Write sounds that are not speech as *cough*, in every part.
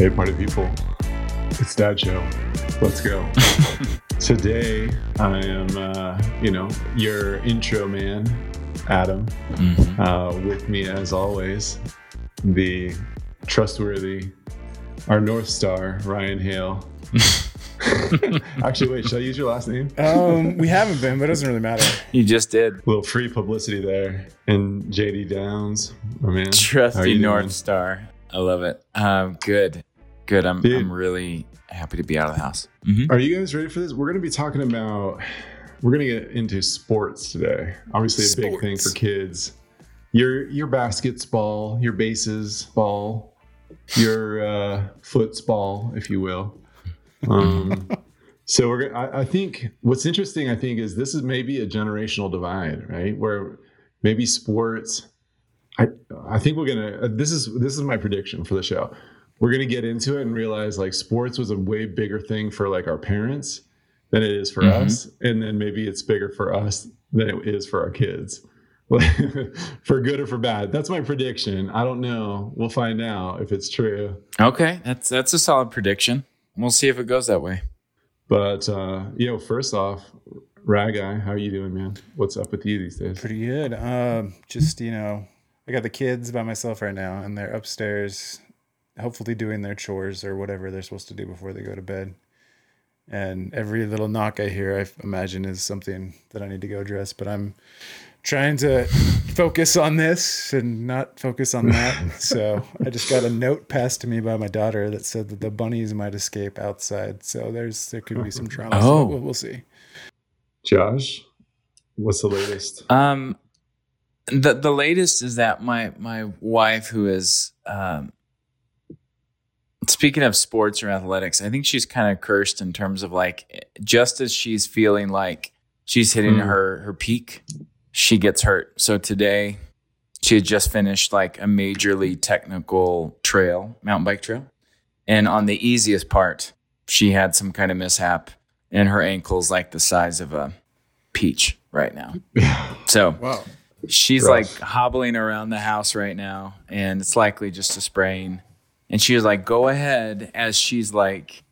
Hey, party people. It's Dad Show. Let's go. *laughs* Today, I am, uh, you know, your intro man, Adam. Mm-hmm. Uh, with me, as always, the trustworthy, our North Star, Ryan Hale. *laughs* Actually, wait, should I use your last name? Um, we haven't been, but it doesn't really matter. You just did. A little free publicity there. And JD Downs, my man. Trusty North doing? Star. I love it. Um, good. Good. I'm, Dude. I'm really happy to be out of the house. hmm Are you guys ready for this? We're going to be talking about, we're going to get into sports today. Obviously, a big thing for kids. Your your basketball, your bases ball, your uh, football, if you will. *laughs* Um, so we're. I, I think what's interesting. I think is this is maybe a generational divide, right? Where maybe sports. I I think we're gonna. Uh, this is this is my prediction for the show. We're gonna get into it and realize like sports was a way bigger thing for like our parents than it is for Mhm. us, and then maybe it's bigger for us than it is for our kids. *laughs* for good or for bad. That's my prediction. I don't know. We'll find out if it's true. Okay. That's, that's a solid prediction. We'll see if it goes that way. But uh, you know, first off, Rag Guy, how are you doing, man? What's up with you these days? Pretty good. Um, just you know, I got the kids by myself right now, and they're upstairs, hopefully doing their chores or whatever they're supposed to do before they go to bed. And every little knock I hear, I imagine is something that I need to go address. But I'm trying to focus on this and not focus on that. *laughs* so I just got a note passed to me by my daughter that said that the bunnies might escape outside. So there's there could be some *laughs* trauma. Oh. we'll, we'll see. Josh, what's the latest? Um, the the latest is that my my wife, who is um, speaking of sports or athletics, I think she's kind of cursed in terms of like just as she's feeling like she's hitting Hmm. her her peak, she gets hurt. So today, she had just finished like a majorly technical trail, mountain bike trail, and on the easiest part, she had some kind of mishap, and her ankle's like the size of a peach right now. *laughs* So Wow. she's Rough. like hobbling around the house right now, and it's likely just a sprain. And she was like, "Go ahead," as she's like,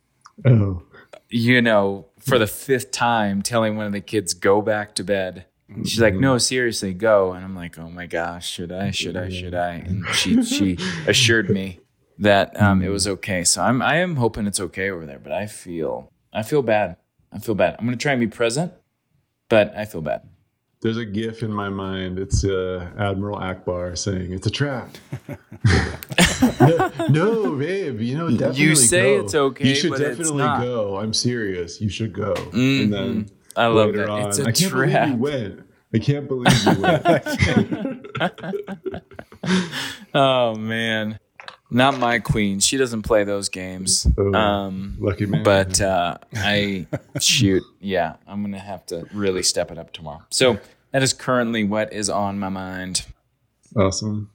Oh, you know, for the fifth time, telling one of the kids, "Go back to bed." She's like, "No, seriously, go." And I'm like, "Oh my gosh, should I? Should I? Should I?" And she she assured me that um, it was okay. So I'm I am hoping it's okay over there, but I feel I feel bad. I feel bad. I'm gonna try and be present, but I feel bad. There's a GIF in my mind. It's uh, Admiral Ackbar saying it's a trap. *laughs* no, no, babe. You know, definitely you say go. it's okay, You should definitely go. I'm serious. You should go. Mhm. And then I love later that. on, It's a I can't believe you went. I can't believe you went. *laughs* Oh man, not my queen. She doesn't play those games. Oh, Um, Lucky man. but uh, I shoot. Yeah, I'm gonna have to really step it up tomorrow. So that is currently what is on my mind. awesome.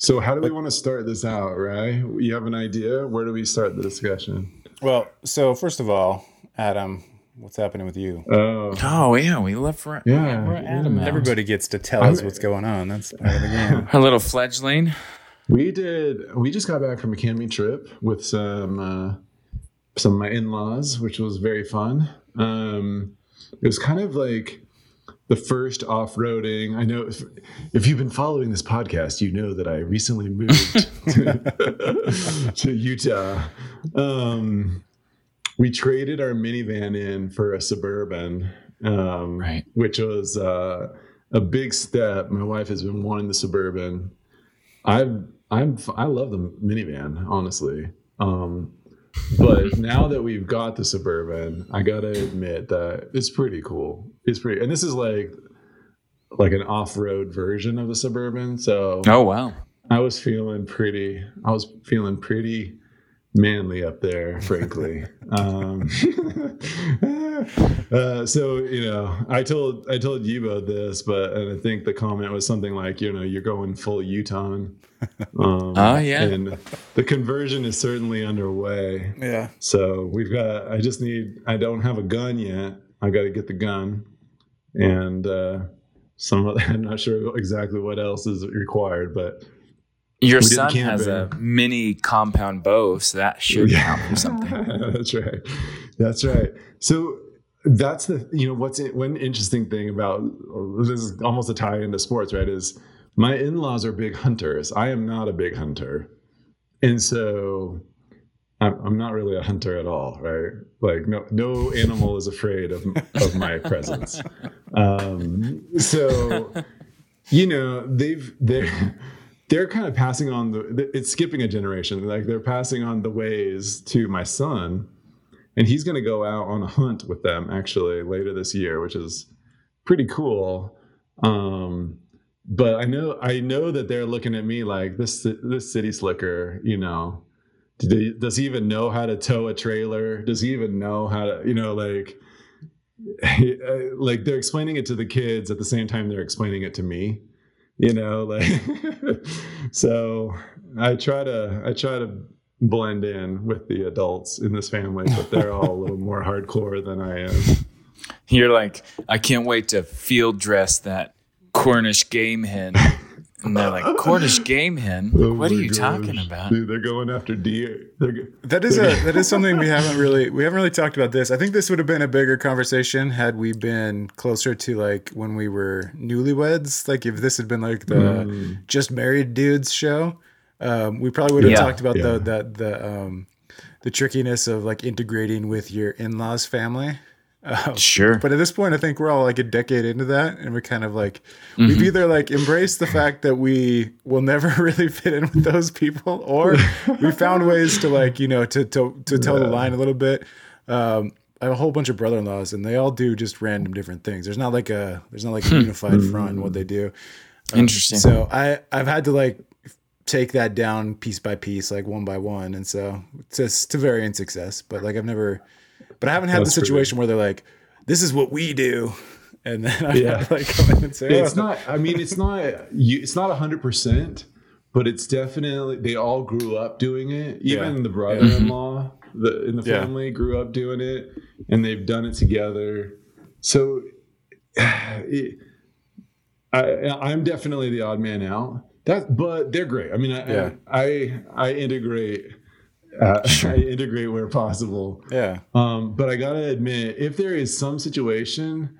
So, how do we want to start this out, right? You have an idea? Where do we start the discussion? Well, so first of all, Adam, what's happening with you? Oh, Oh yeah, we left for Yeah, we're Adam yeah. Everybody gets to tell us I'm- what's going on. That's part of the game. *laughs* A little fledgling. We did. We just got back from a camping trip with some uh, some of my in laws, which was very fun. Um, it was kind of like the first off roading. I know if, if you've been following this podcast, you know that I recently moved *laughs* to Utah. Um, we traded our minivan in for a suburban, um, Right. which was uh, a big step. My wife has been wanting the suburban. I've I'm I love the minivan, honestly. Um, but *laughs* now that we've got the suburban, I gotta admit that it's pretty cool. It's pretty, and this is like like an off-road version of the suburban. So Oh wow. I was feeling pretty. I was feeling pretty manly up there, frankly. um, *laughs* uh, so you know, I told I told you about this, but and I think the comment was something like, you know, you're going full Utah. *laughs* Um, Oh, yeah. and the conversion is certainly underway. Yeah. So we've got. I just need. I don't have a gun yet. I got to get the gun, and uh, some. of- *laughs* I'm not sure exactly what else is required, but Your We son has a mini compound bow, so that should count for *laughs* something. that's right. That's right. So that's the you know what's in, one interesting thing about this is almost a tie into sports, right? Is my in-laws are big hunters. I am not a big hunter, and so I'm, I'm not really a hunter at all, right? Like no no animal is afraid of of my *laughs* presence. Um, so you know they've they're they're kind of passing on the it's skipping a generation. Like they're passing on the ways to my son and he's going to go out on a hunt with them actually later this year which is pretty cool. Um but i know i know that they're looking at me like this this city slicker you know. Does he even know how to tow a trailer? Does he even know how to you know like *laughs* like they're explaining it to the kids at the same time they're explaining it to me you know like *laughs* so i try to i try to blend in with the adults in this family but they're all a little *laughs* more hardcore than i am You're like, I can't wait to field dress that Cornish game hen. *laughs* And they're like, Cornish game hen? Oh what are you gosh. talking about? Dude, they're going after deer go- That is a that is something we haven't really we haven't really talked about this. I think this would have been a bigger conversation had we been closer to like when we were newlyweds. Like if this had been like the Mm. just married dudes show, um, we probably would have Yeah. talked about Yeah. the that the um, the trickiness of like integrating with your in laws family. Um, Sure. But at this point, I think we're all like a decade into that, and we're kind of like we've either like embraced the fact that we will never *laughs* really fit in with those people, or we found ways to like you know to to to tell the line a little bit. Um, I have a whole bunch of brother-in-laws, and they all do just random different things. There's not like a there's not like a unified front in what they do. Interesting. So I I've had to like take that down piece by piece, like one by one, and so to to varying success. But like I've never, but I haven't had That's the pretty situation where they're like, "This is what we do," and then I Yeah. have *laughs* to like come in and say, it's "Oh." not i mean it's not you it's not 100% but it's definitely they all grew up doing it even Yeah. the brother-in-law the, in the Yeah. family grew up doing it and they've done it together so *sighs* it, I, i'm definitely the odd man out that but they're great i mean i Yeah. I, I i integrate uh, *laughs* i integrate where possible. Yeah, um, but I gotta admit, if there is some situation,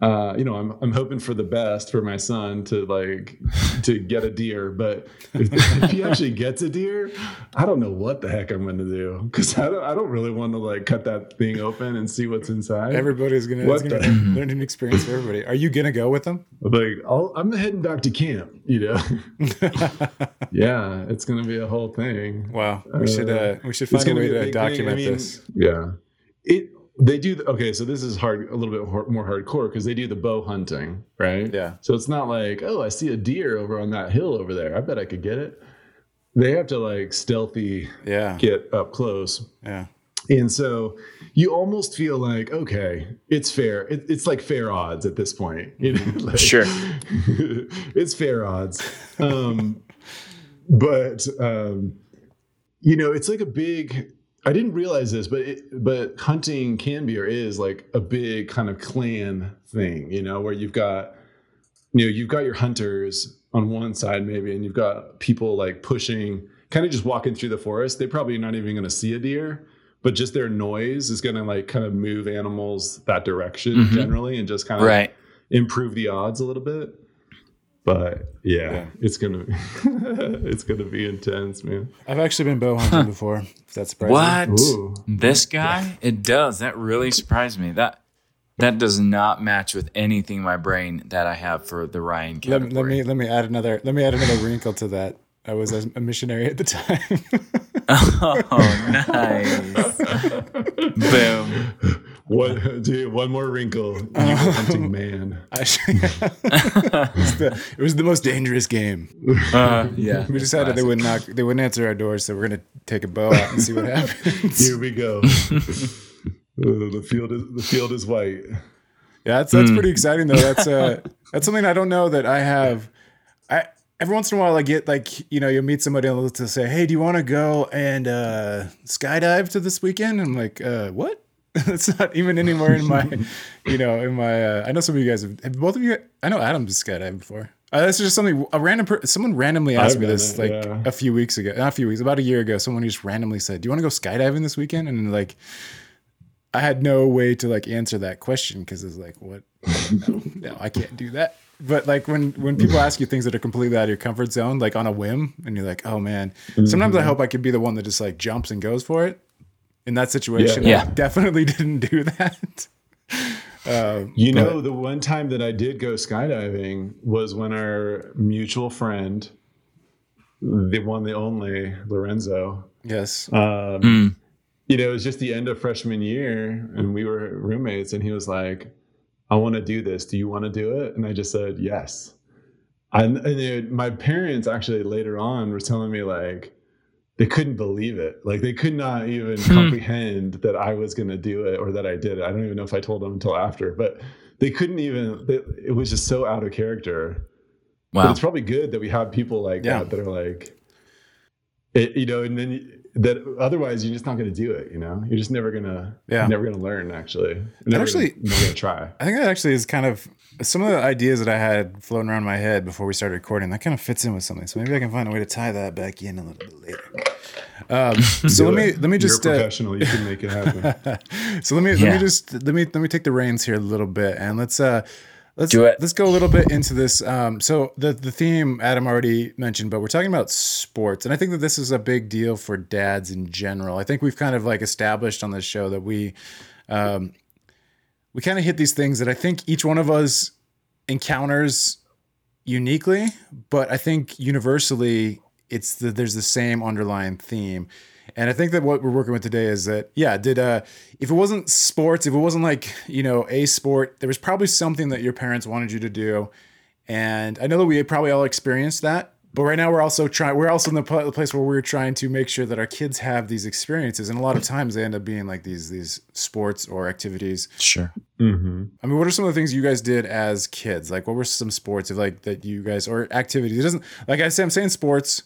uh, you know, I'm I'm hoping for the best for my son to like to get a deer. But if, if he actually gets a deer, I don't know what the heck I'm gonna do because I don't I don't really want to like cut that thing open and see what's inside. everybody's gonna, What it's the- be a *laughs* learning experience for everybody. Are you gonna go with them? like I'll, I'm heading back to camp. You know, *laughs* yeah, it's gonna be a whole thing. Wow, we should uh, we should find a way to thing. document mean, this. Yeah, it they do. Okay, so this is hard, a little bit more hardcore because they do the bow hunting, right? Yeah. So it's not like, oh, I see a deer over on that hill over there. I bet I could get it. They have to like stealthy Yeah, get up close, yeah, and so you almost feel like, okay, it's fair. It, it's like fair odds at this point. *laughs* You know, like- Sure. *laughs* it's fair odds. Um, *laughs* but um, you know, it's like a big. I didn't realize this, but it, but hunting can be or is like a big kind of clan thing. You know, where you've got you know you've got your hunters on one side maybe, and you've got people like pushing, kind of just walking through the forest. They're probably not even going to see a deer, but just their noise is going to like kind of move animals that direction Mhm. generally, and just kind of Right. improve the odds a little bit. But yeah, Yeah. it's gonna *laughs* it's gonna be intense, man. I've actually been bow hunting before. If that surprises What? Ooh. This guy? It does. That really surprised me. That that does not match with anything in my brain that I have for the Ryan you. Let, category. me- let me let me add another let me add another wrinkle to that. I was a a missionary at the time. *laughs* oh, nice. *laughs* Boom. One, *laughs* *laughs* dude, one more wrinkle. You were hunting man. *laughs* I, it, was the, it was the most dangerous game. Uh, yeah. We decided they wouldn't knock, they wouldn't answer our doors, so we're gonna take a bow out and see what happens. Here we go. Uh, the field is the field is white. Yeah, that's that's pretty exciting though. That's uh that's something I don't know that I have. I every once in a while I get like you know you'll meet somebody and they'll say, hey, do you want to go and uh, skydive to this weekend? I'm like, uh, what? *laughs* That's not even anywhere in my, you know, in my. Uh, I know some of you guys have, have. Both of you, I know Adam's skydived before. Uh, this is just something a random per- someone randomly asked I've me this it, like yeah. a few weeks ago, not a few weeks, about a year ago. Someone just randomly said, "Do you want to go skydiving this weekend?" And like, I had no way to like answer that question because it's like, what? No, *laughs* no, I can't do that. But like when when people ask you things that are completely out of your comfort zone, like on a whim, and you're like, oh man. Sometimes I hope I could be the one that just like jumps and goes for it. In that situation, Yeah. I definitely *laughs* didn't do that. *laughs* Um, You but- know, the one time that I did go skydiving was when our mutual friend, the one, the only Lorenzo, yes, um, you know, it was just the end of freshman year and we were roommates and he was like, I want to do this. Do you want to do it? And I just said, yes. And, and it- my parents actually later on were telling me like, they couldn't believe it. Like they could not even hmm. comprehend that I was going to do it or that I did it. I don't even know if I told them until after, but they couldn't even, they, it was just so out of character. But Wow. it's probably good that we have people like Yeah. that that are like, it, you know, and then that otherwise you're just not going to do it. You know, you're just never gonna, Yeah. never gonna learn. Actually, never actually- gonna, never gonna try. I think that actually is kind of some of the ideas that I had floating around my head before we started recording. That kind of fits in with something. So maybe I can find a way to tie that back in a little bit later. Um, *laughs* so let me let me just You're a uh, professional. you can make it happen. *laughs* so let me let me just let me let me take the reins here a little bit and let's uh let's Do it. let's go a little bit into this um so the the theme Adam already mentioned but we're talking about sports and I think that this is a big deal for dads in general. I think we've kind of like established on this show that we um we kind of hit these things that I think each one of us encounters uniquely, but I think universally it's the, there's the same underlying theme. And I think that what we're working with today is that yeah, did uh if it wasn't sports, if it wasn't like, you know, a sport, there was probably something that your parents wanted you to do. And I know that we probably all experienced that, but right now we're also trying we're also in the place where we're trying to make sure that our kids have these experiences and a lot of times they end up being like these these sports or activities Sure. hmm I mean, what are some of the things you guys did as kids? Like, what were some sports of like that you guys or activities? It doesn't like I say I'm saying sports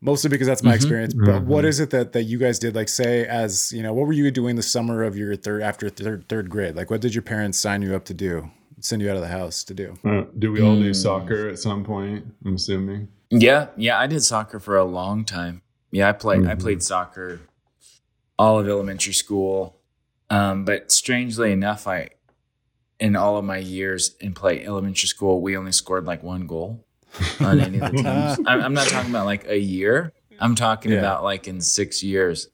mostly because that's my experience. But what is it that that you guys did? Like, say as you know, what were you doing the summer of your third after third third grade? Like, what did your parents sign you up to do? Send you out of the house to do? Uh, do we all Hmm. do soccer at some point? I'm assuming. Yeah, yeah, I did soccer for a long time. Yeah, I played I Mhm. played soccer all of elementary school. Um, but strangely enough, I in all of my years in play elementary school, we only scored like one goal on any of the *laughs* teams. *laughs* I'm, I'm not talking about like a year. I'm talking Yeah. about like in six years.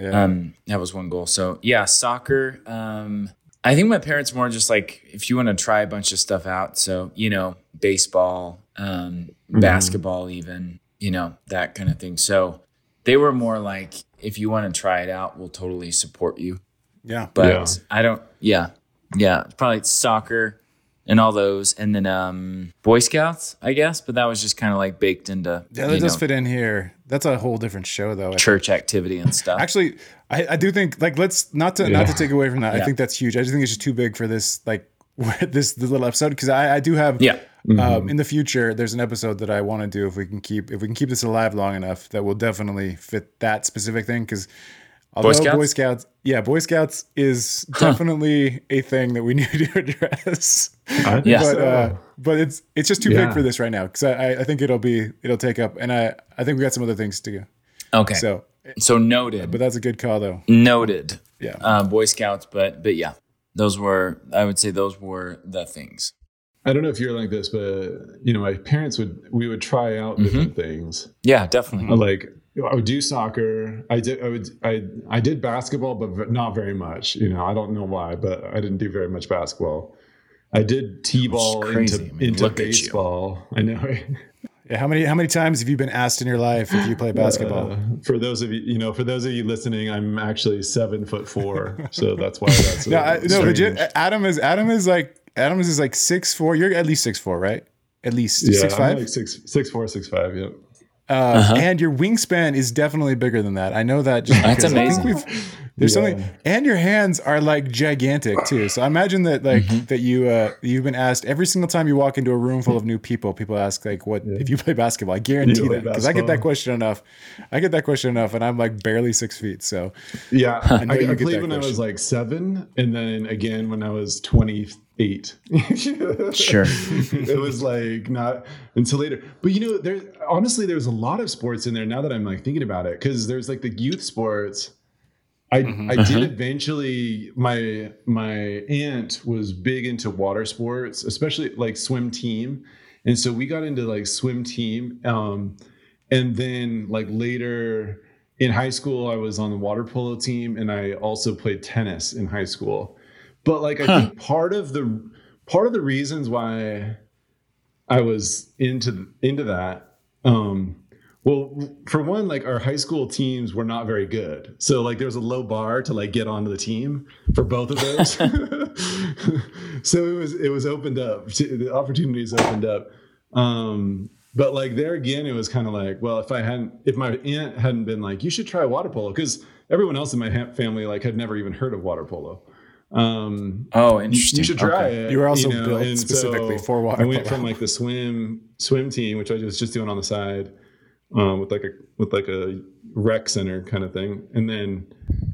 Yeah. Um, that was one goal. So yeah, soccer. Um, I think my parents more just like if you want to try a bunch of stuff out. So you know, baseball, um, basketball, even you know that kind of thing. So they were more like, if you want to try it out, we'll totally support you. yeah. But Yeah. I don't. Yeah, yeah, probably soccer and all those, and then um, Boy Scouts, I guess. But that was just kind of like baked into Yeah, that you does know, fit in here. That's a whole different show, though. I church activity and stuff. Actually, I, I do think like let's not to not to take away from that. I think that's huge. I just think it's just too big for this like *laughs* this, this little episode because I, I do have yeah. um, in the future there's an episode that I want to do if we can keep if we can keep this alive long enough that will definitely fit that specific thing because although Scouts? Boy Scouts yeah Boy Scouts is definitely a thing that we *laughs* need to address I think Yeah. but uh, but it's it's just too Yeah. big for this right now because I, I I think it'll be it'll take up and I I think we got some other things to go Okay. So, so noted. but that's a good call though noted. yeah Uh, Boy Scouts, but but yeah, those were I would say those were the things. I don't know if you're like this, but you know, my parents would we would try out Mm-hmm. different things. Yeah, definitely. Like I would do soccer. I did. I would. I I did basketball, but not very much. You know, I don't know why, but I didn't do very much basketball. I did t-ball crazy, into man. into Look at you. baseball. I know. *laughs* Yeah, how many how many times have you been asked in your life if you play basketball? Uh, for those of you, you know, for those of you listening, I'm actually seven foot four, *laughs* so that's why that's no, I, no, legit. Adam is Adam is like Adam is like six four. You're at least six four, right? At least Yeah, six I'm five. like six six four, six five. Yeah. Uh, And your wingspan is definitely bigger than that. I know that. Just That's because I think amazing. we've- there's Yeah. something, and your hands are like gigantic too. So I imagine that like Mm-hmm. that you uh, you've been asked every single time you walk into a room full of new people. People ask like, "What if you play basketball?" I guarantee that because I get that question enough. I get that question enough, and I'm like barely six feet. So Yeah, *laughs* I, know I, played that when I was like seven, and then again when I was twenty eight. *laughs* Sure. it was like not until later. But you know, there honestly there's a lot of sports in there now that I'm like thinking about it because there's like the youth sports. I Mhm. I Uh-huh. did eventually my my aunt was big into water sports, especially like swim team. And so we got into like swim team. Um and then like later in high school I was on the water polo team and I also played tennis in high school. But like I Huh. think part of the part of the reasons why I was into into that. Um, well, for one, like our high school teams were not very good, so like there was a low bar to like get onto the team for both of those. *laughs* *laughs* so it was it was opened up. The opportunities opened up. Um, but like there again, it was kind of like, well, if I hadn't, if my aunt hadn't been like, you should try water polo, because everyone else in my ha- family like had never even heard of water polo. Um, Oh, you- interesting. You should try Okay. it. You were also know, built and specifically so for water polo. I went polo. from like the swim swim team, which I was just doing on the side, um, with like a with like a rec center kind of thing, and then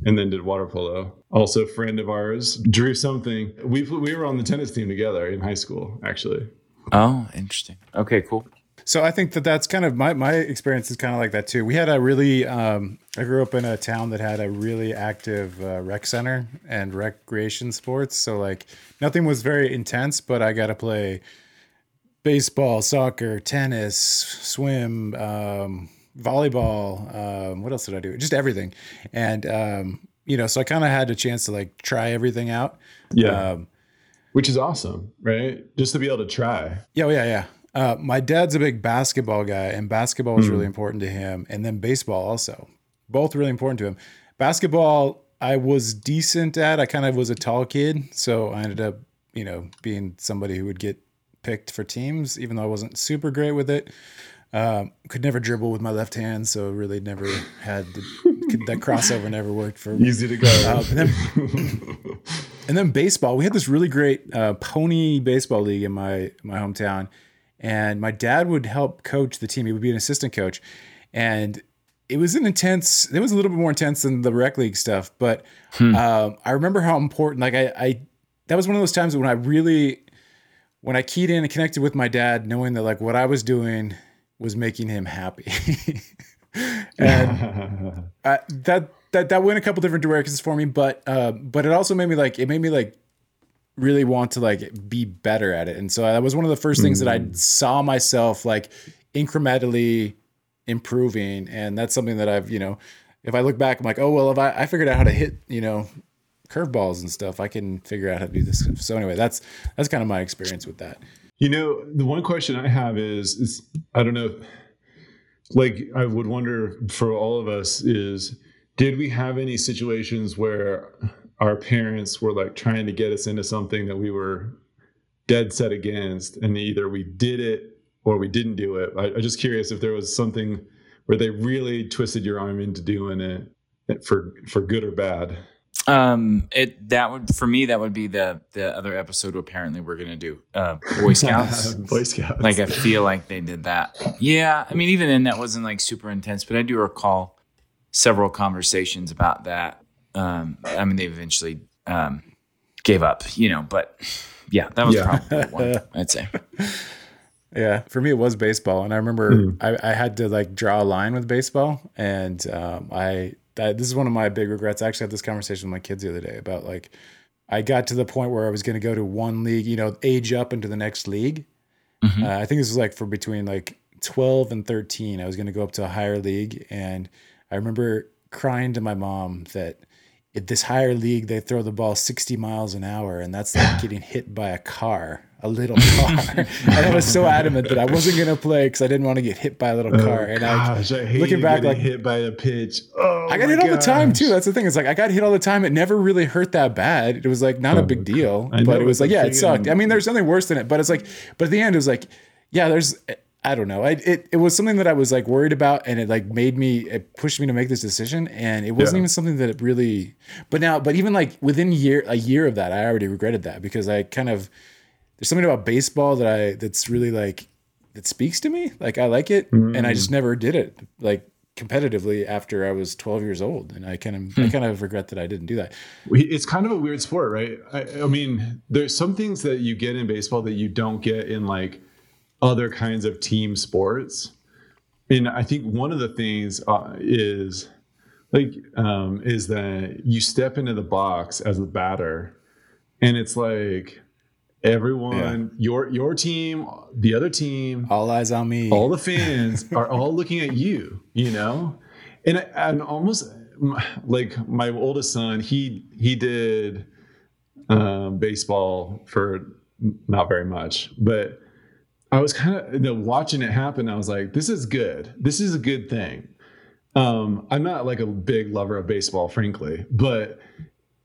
and then did water polo. Also, a friend of ours drew something. We we were on the tennis team together in high school, actually. Oh, interesting. Okay, cool. So I think that that's kind of my my experience is kind of like that too. We had a really um, I grew up in a town that had a really active uh, rec center and recreation sports. So like nothing was very intense, but I got to play baseball, soccer, tennis, swim, um, volleyball. Um, what else did I do? Just everything, and um, you know, so I kind of had a chance to like try everything out. Yeah, Um, which is awesome, right? Just to be able to try. Yeah, oh, yeah, yeah. Uh, my dad's a big basketball guy, and basketball was really important to him, and then baseball also. Both really important to him. Basketball, I was decent at. I kind of was a tall kid, so I ended up, you know, being somebody who would get picked for teams, even though I wasn't super great with it. Um, could never dribble with my left hand, so really never had the, could, that crossover never worked for me. Easy to go. Uh, and then and then baseball. We had this really great uh, pony baseball league in my my hometown, and my dad would help coach the team. He would be an assistant coach, and it was an intense. It was a little bit more intense than the rec league stuff, but um, I remember how important. Like I, I, that was one of those times when I really, when I keyed in and connected with my dad, knowing that like what I was doing was making him happy. *laughs* and *laughs* uh, that that that went a couple different directions for me, but uh, but it also made me like it made me like really want to like be better at it, and so that was one of the first things that I saw myself like incrementally improving, and that's something that I've you know if I look back, I'm like, oh well, if I, I figured out how to hit you know curveballs and stuff, I can figure out how to do this. So anyway, that's that's kind of my experience with that. You know, the one question I have is, is I don't know, like I would wonder for all of us is, did we have any situations where our parents were like trying to get us into something that we were dead set against, and either we did it or we didn't do it? I, I'm just curious if there was something where they really twisted your arm into doing it for for good or bad. Um, it that would for me that would be the the other episode apparently we're gonna do uh Boy *laughs* Scouts. *laughs* Boy Scouts. like I feel like they did that. Yeah, I mean even then that wasn't like super intense, but I do recall several conversations about that. Um, I mean they eventually um gave up, you know, but yeah, that was Yeah. probably one *laughs* I'd say. Yeah, for me it was baseball, and I remember I, I had to like draw a line with baseball, and um, I that, this is one of my big regrets. I actually had this conversation with my kids the other day about like I got to the point where I was going to go to one league, you know, age up into the next league. Mhm. Uh, I think this was like for between like twelve and thirteen. I was going to go up to a higher league, and I remember crying to my mom that at this higher league they throw the ball 60 miles an hour and that's like *sighs* getting hit by a car a little *laughs* car and i was so adamant that i wasn't going to play because i didn't want to get hit by a little oh, car and I, Oh, Gosh, I hate looking back, like- hit by a pitch. Oh, I got hit all the time too. That's the thing. It's like I got hit all the time. It never really hurt that bad. It was like not a oh, big deal, I but it was like yeah, it sucked. I mean, there's nothing worse than it, but it's like, but at the end, it was like, yeah, there's. I don't know. I, it it was something that I was like worried about, and it like made me, it pushed me to make this decision, and it wasn't Yeah. even something that it really. But now, but even like within year a year of that, I already regretted that because I kind of there's something about baseball that I that's really like that speaks to me. Like I like it, and I just never did it. Like competitively after I was 12 years old, and I kind of Hmm. I kind of regret that I didn't do that. It's kind of a weird sport, right? I, I mean, there's some things that you get in baseball that you don't get in like other kinds of team sports. And I think one of the things uh, is like um, is that you step into the box as a batter, and it's like everyone, your your team, the other team, All eyes on me. all the fans are all looking at you you know? And and almost like my oldest son he he did um, baseball for not very much but i was kind of you know, watching it happen i was like this is good. This is a good thing. Um, i'm not like a big lover of baseball frankly but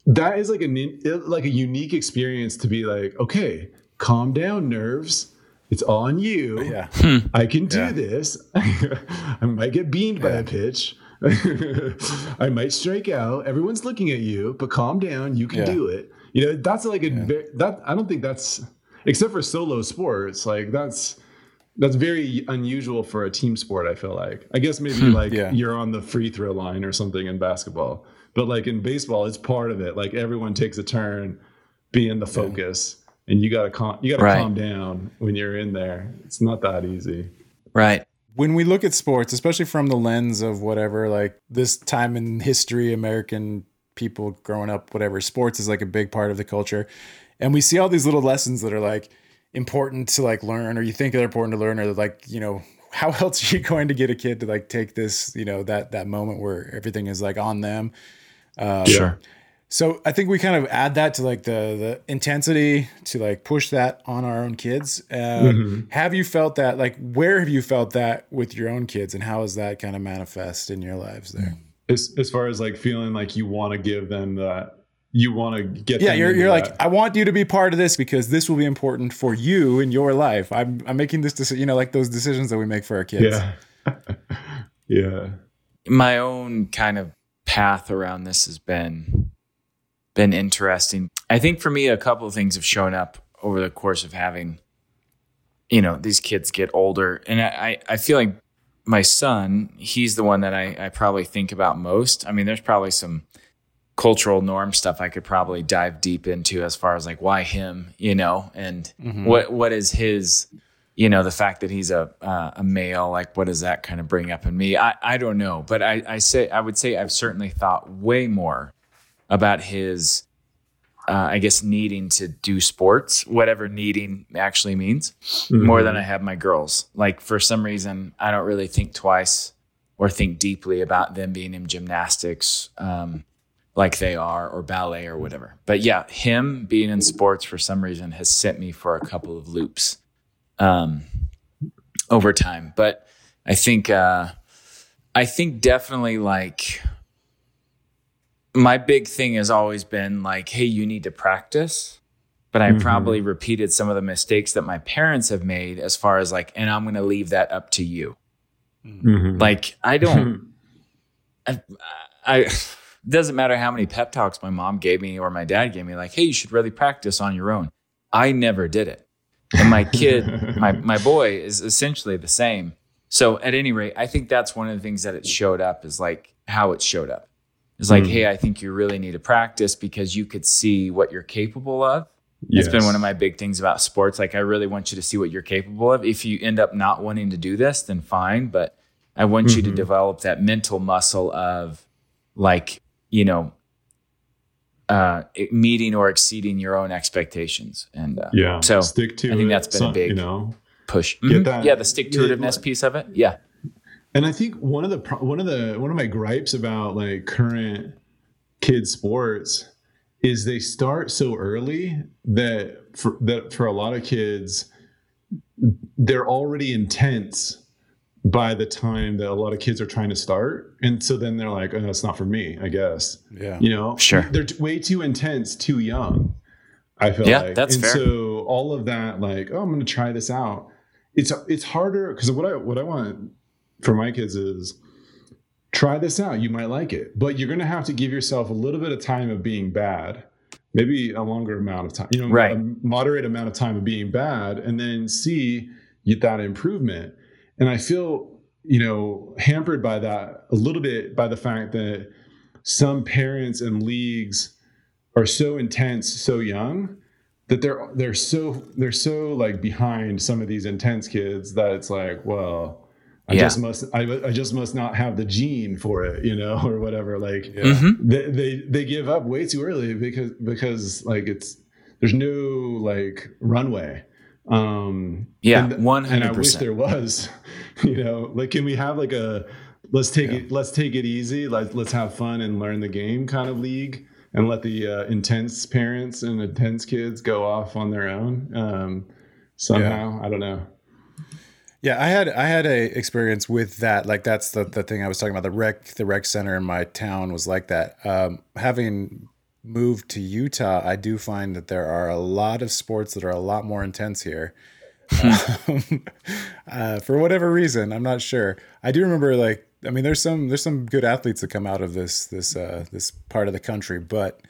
that is like a like a unique experience to be like okay calm down nerves it's on you yeah. Hmm. I can do Yeah. this. *laughs* I might get beamed by a pitch. *laughs* I might strike out. Everyone's looking at you, but calm down. You can Yeah. do it. You know, that's like a ve- that. I don't think that's except for solo sports. Like that's that's very unusual for a team sport. I feel like. I guess maybe hmm. like Yeah. you're on the free throw line or something in basketball, but like in baseball, it's part of it. Like everyone takes a turn being the focus. And you gotta calm, you gotta Right. calm down when you're in there. It's not that easy. Right. when we look at sports, especially from the lens of whatever, like this time in history, American people growing up, whatever, sports is like a big part of the culture. And we see all these little lessons that are like important to like learn, or you think they're important to learn, or like, you know, *laughs* how else are you going to get a kid to like take this, you know, that that moment where everything is like on them. Sure. So I think we kind of add that to like the the intensity to like push that on our own kids. Um, Have you felt that? Like, where have you felt that with your own kids, and how has that kind of manifest in your lives there? As as far as like feeling like you want to give them that, you want to get. Yeah, them you're you're like. I want you to be part of this because this will be important for you in your life. I'm I'm making this decision. You know, like those decisions that we make for our kids. yeah, *laughs* yeah, my own kind of path around this has been been interesting. I think for me, a couple of things have shown up over the course of having, you know, these kids get older, and I I, feel like my son, he's the one that I, I probably think about most. I mean, there's probably some cultural norm stuff I could probably dive deep into as far as like why him, you know, and mm-hmm. what what is his you know the fact that he's a uh, a male like what does that kind of bring up in me? I i don't know but i i say i would say i've certainly thought way more about his uh, i guess needing to do sports whatever needing actually means more than i have my girls. Like for some reason i don't really think twice or think deeply about them being in gymnastics um, like they are or ballet or whatever. But yeah him being in sports for some reason has sent me for a couple of loops um, over time. But I think uh, I think definitely like my big thing has always been like, hey, you need to practice. But I probably repeated some of the mistakes that my parents have made as far as like, and I'm going to leave that up to you. Mhm. Like I don't. *laughs* I, I it doesn't matter how many pep talks my mom gave me or my dad gave me. Like, hey, you should really practice on your own. I never did it, and my kid, *laughs* my my boy, is essentially the same. So at any rate, I think that's one of the things that it showed up is like how it showed up. It's like, hmm. hey, I think you really need to practice because you could see what you're capable of. It's been one of my big things about sports. Like, I really want you to see what you're capable of. If you end up not wanting to do this, then fine. But I want you to mm-hmm. develop that mental muscle of, like, you know, uh, meeting or exceeding your own expectations. And uh, Yeah. so stick to I think that's been a big- you know. push. Get Mhm. that- yeah, the stick to itiveness piece of it. Yeah. And I think one of the one of the one of my gripes about like current kids sports is they start so early that for that for a lot of kids they're already intense by the time that a lot of kids are trying to start and so then they're like oh that's not for me i guess Yeah. you know Sure. they're t- way too intense too young i feel Yeah, like that's and fair. so all of that like oh i'm gonna try this out it's it's harder because what i what i want for my kids is try this out you might like it but you're gonna have to give yourself a little bit of time of being bad maybe a longer amount of time you know Right. a moderate amount of time of being bad and then see get that improvement and i feel you know, hampered by that a little bit by the fact that some parents and leagues are so intense so young that they're they're so they're so like behind some of these intense kids that it's like well I Yeah. just must I, I just must not have the gene for it you know *laughs* or whatever like Yeah. Mhm. they, they they give up way too early because because like it's there's no like runway um Yeah, one and i hundred wish there was *laughs* you know like can we have like a let's take it let's take it easy like let's have fun and learn the game kind of league and let the uh, intense parents and intense kids go off on their own um somehow i don't know Yeah, I had I had a experience with that. Like that's the the thing I was talking about. The rec the rec center in my town was like that. Um, having moved to Utah, I do find that there are a lot of sports that are a lot more intense here. um, *laughs* uh, for whatever reason, I'm not sure. I do remember like I mean, there's some there's some good athletes that come out of this this uh, this part of the country, but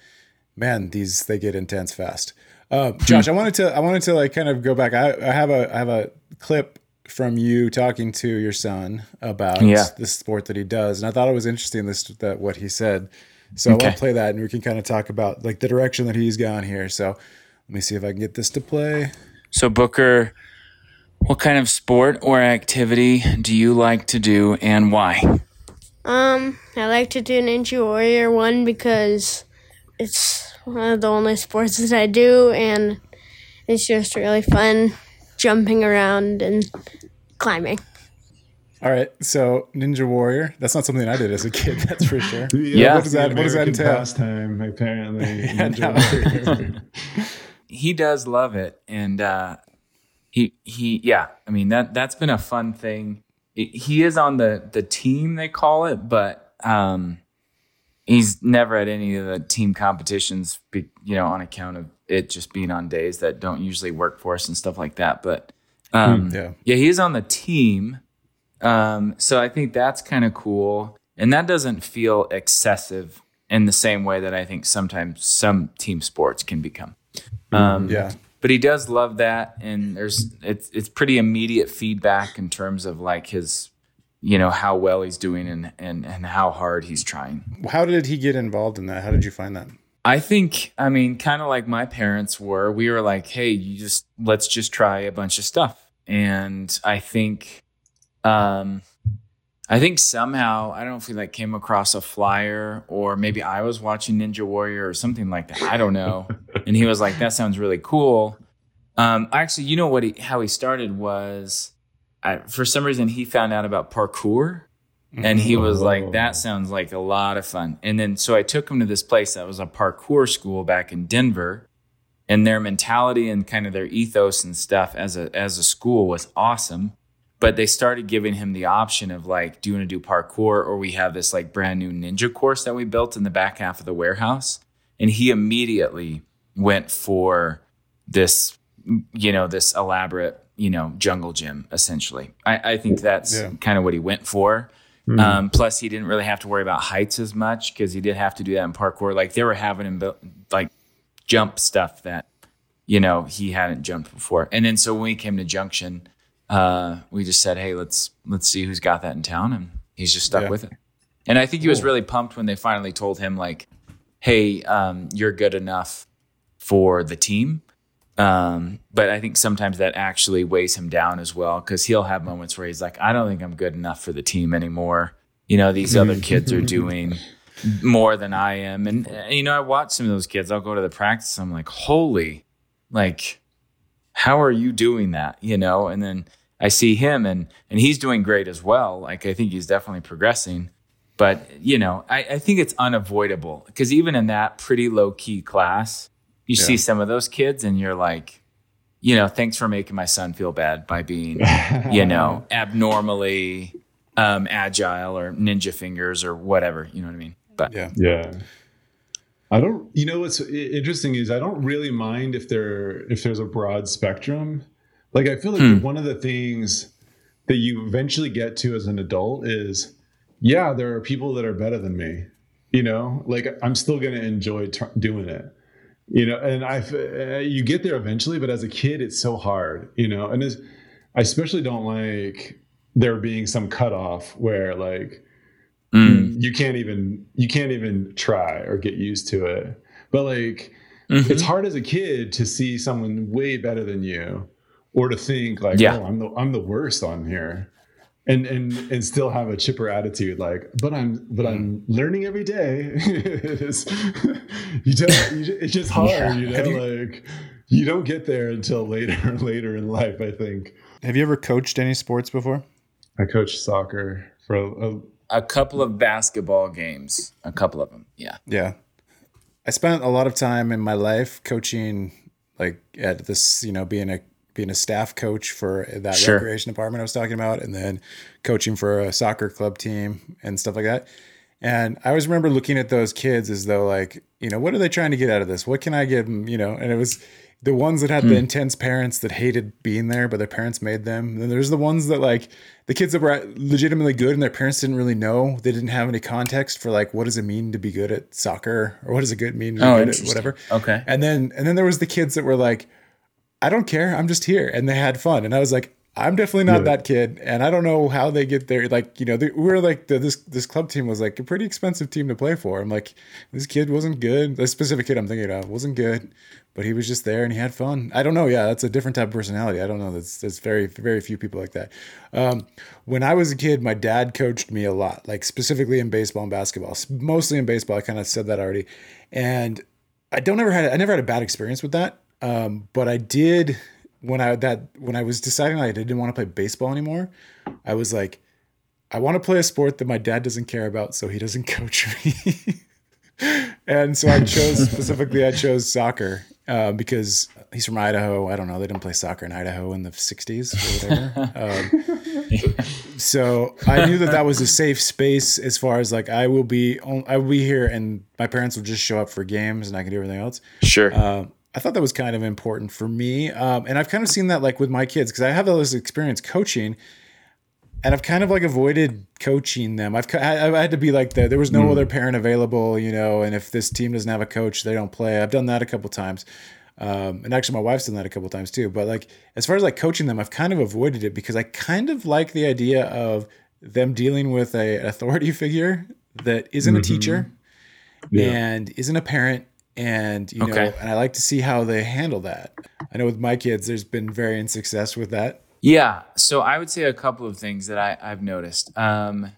man, these they get intense fast. Uh, Josh, I wanted to I wanted to like kind of go back. I, I have a I have a clip from you talking to your son about Yeah. the sport that he does, and I thought it was interesting this that what he said. So I Okay. want to play that, and we can kind of talk about like the direction that he's gone here. So let me see if I can get this to play. So Booker, what kind of sport or activity do you like to do and why? Um, I like to do Ninja Warrior one because it's one of the only sports that I do, and it's just really fun jumping around and climbing. All right, so Ninja Warrior. That's not something I did as a kid. *laughs* That's for sure. *laughs* Yeah. What does that? What does that entail? pastime apparently *laughs* Yeah, Ninja no. He does love it and uh he he yeah i mean that that's been a fun thing It- he is on the the team they call it but um he's never at any of the team competitions be, you know on account of it just being on days that don't usually work for us and stuff like that but um Yeah. yeah he is on the team um so i think that's kind of cool and that doesn't feel excessive in the same way that i think sometimes some team sports can become um Yeah. but he does love that and there's it's it's pretty immediate feedback in terms of like his you know how well he's doing and and and how hard he's trying How did he get involved in that? How did you find that? i think i mean kind of like my parents were we were like hey you just let's just try a bunch of stuff and i think um I think somehow I don't know if we like came across a flyer or maybe I was watching Ninja Warrior or something like that. I don't know. *laughs* and he was like, "That sounds really cool." Um, actually, you know what? He, how he started was, I, for some reason, he found out about parkour, and he was Oh. like, "That sounds like a lot of fun." And then so I took him to this place that was a parkour school back in Denver, and their mentality and kind of their ethos and stuff as a as a school was awesome but they started giving him the option of like, do you want to do parkour or we have this like brand new ninja course that we built in the back half of the warehouse. And he immediately went for this, you know, this elaborate, you know, jungle gym essentially. I, I think that's Yeah. kind of what he went for. Um, plus, he didn't really have to worry about heights as much because he did have to do that in parkour. Like they were having him build, like jump stuff that you know he hadn't jumped before. And then so when we came to Junction, uh, we just said, "Hey, let's let's see who's got that in town," and he's just stuck Yeah. with it. And I think he was really pumped when they finally told him, like, "Hey, um, you're good enough for the team." Um, but I think sometimes that actually weighs him down as well because he'll have moments where he's like, "I don't think I'm good enough for the team anymore." You know, these other kids are doing more than I am, and you know, I watch some of those kids. I'll go to the practice. I'm like, "Holy!" Like, how are you doing that you know? And then i see him and and he's doing great as well. Like i think he's definitely progressing. But you know i, I think it's unavoidable because even in that pretty low key class you see some of those kids and you're like you know thanks for making my son feel bad by being you *laughs* know abnormally um agile or ninja fingers or whatever you know what i mean? But Yeah. Yeah. I don't you know what's interesting is I don't really mind if there if there's a broad spectrum. Like I feel like one of the things that you eventually get to as an adult is yeah, there are people that are better than me. You know, like I'm still going to enjoy t- doing it. You know, and I uh, you get there eventually, but as a kid it's so hard, you know. And I especially don't like there being some cutoff where like Mm. You can't even you can't even try or get used to it. But like Mhm. it's hard as a kid to see someone way better than you or to think like Yeah. oh I'm the I'm the worst on here. And and and still have a chipper attitude like but I'm but I'm learning every day. *laughs* it's, you don't you, it's just hard, Yeah. you know you- like you don't get there until later *laughs* later in life I think. Have you ever coached any sports before? I coached soccer for a, a A couple of basketball games, a couple of them. Yeah. Yeah. I spent a lot of time in my life coaching like at this, you know, being a being a staff coach for that Sure. recreation department I was talking about and then coaching for a soccer club team and stuff like that. And I always remember looking at those kids as though like, you know, what are they trying to get out of this? What can I give them, you know? And it was the ones that had the hmm. intense parents that hated being there, but their parents made them. Then there's the ones that like the kids that were legitimately good and their parents didn't really know. They didn't have any context for like what does it mean to be good at soccer or what does it good mean to be Oh, good at whatever. Okay. And then and then there was the kids that were like, I don't care, I'm just here, and they had fun. And I was like, I'm definitely not Yeah. that kid, and I don't know how they get there. Like you know, they, we are like the, this this club team was like a pretty expensive team to play for. I'm like, this kid wasn't good. The specific kid I'm thinking of wasn't good, but he was just there and he had fun. I don't know. Yeah, that's a different type of personality. I don't know. That's there's very very few people like that. Um, when I was a kid, my dad coached me a lot, like specifically in baseball and basketball, mostly in baseball. I kind of said that already, and I don't ever had I never had a bad experience with that. Um, but I did when I that when I was deciding I didn't want to play baseball anymore. I was like, I want to play a sport that my dad doesn't care about, so he doesn't *laughs* coach me. and so I chose *laughs* specifically I chose soccer uh, because he's from Idaho. I don't know they didn't play soccer in Idaho in the '60s or whatever. *laughs* um, so I knew that that was a safe space as far as like I will be I will be here and my parents will just show up for games and I can do everything else. Sure. Um, I thought that was kind of important for me, um, and I've kind of seen that like with my kids because I have all this experience coaching, and I've kind of like avoided coaching them. I've I, I had to be like the there was no other parent available, you know, and if this team doesn't have a coach, they don't play. I've done that a couple times, um, and actually my wife's done that a couple times too. But like as far as like coaching them, I've kind of avoided it because I kind of like the idea of them dealing with a authority *laughs* figure that isn't a teacher Yeah. and isn't a parent and you know and i like to see how they handle that i know with my kids there's been varying success with that Yeah. So I would say a couple of things that I, I've noticed. Um,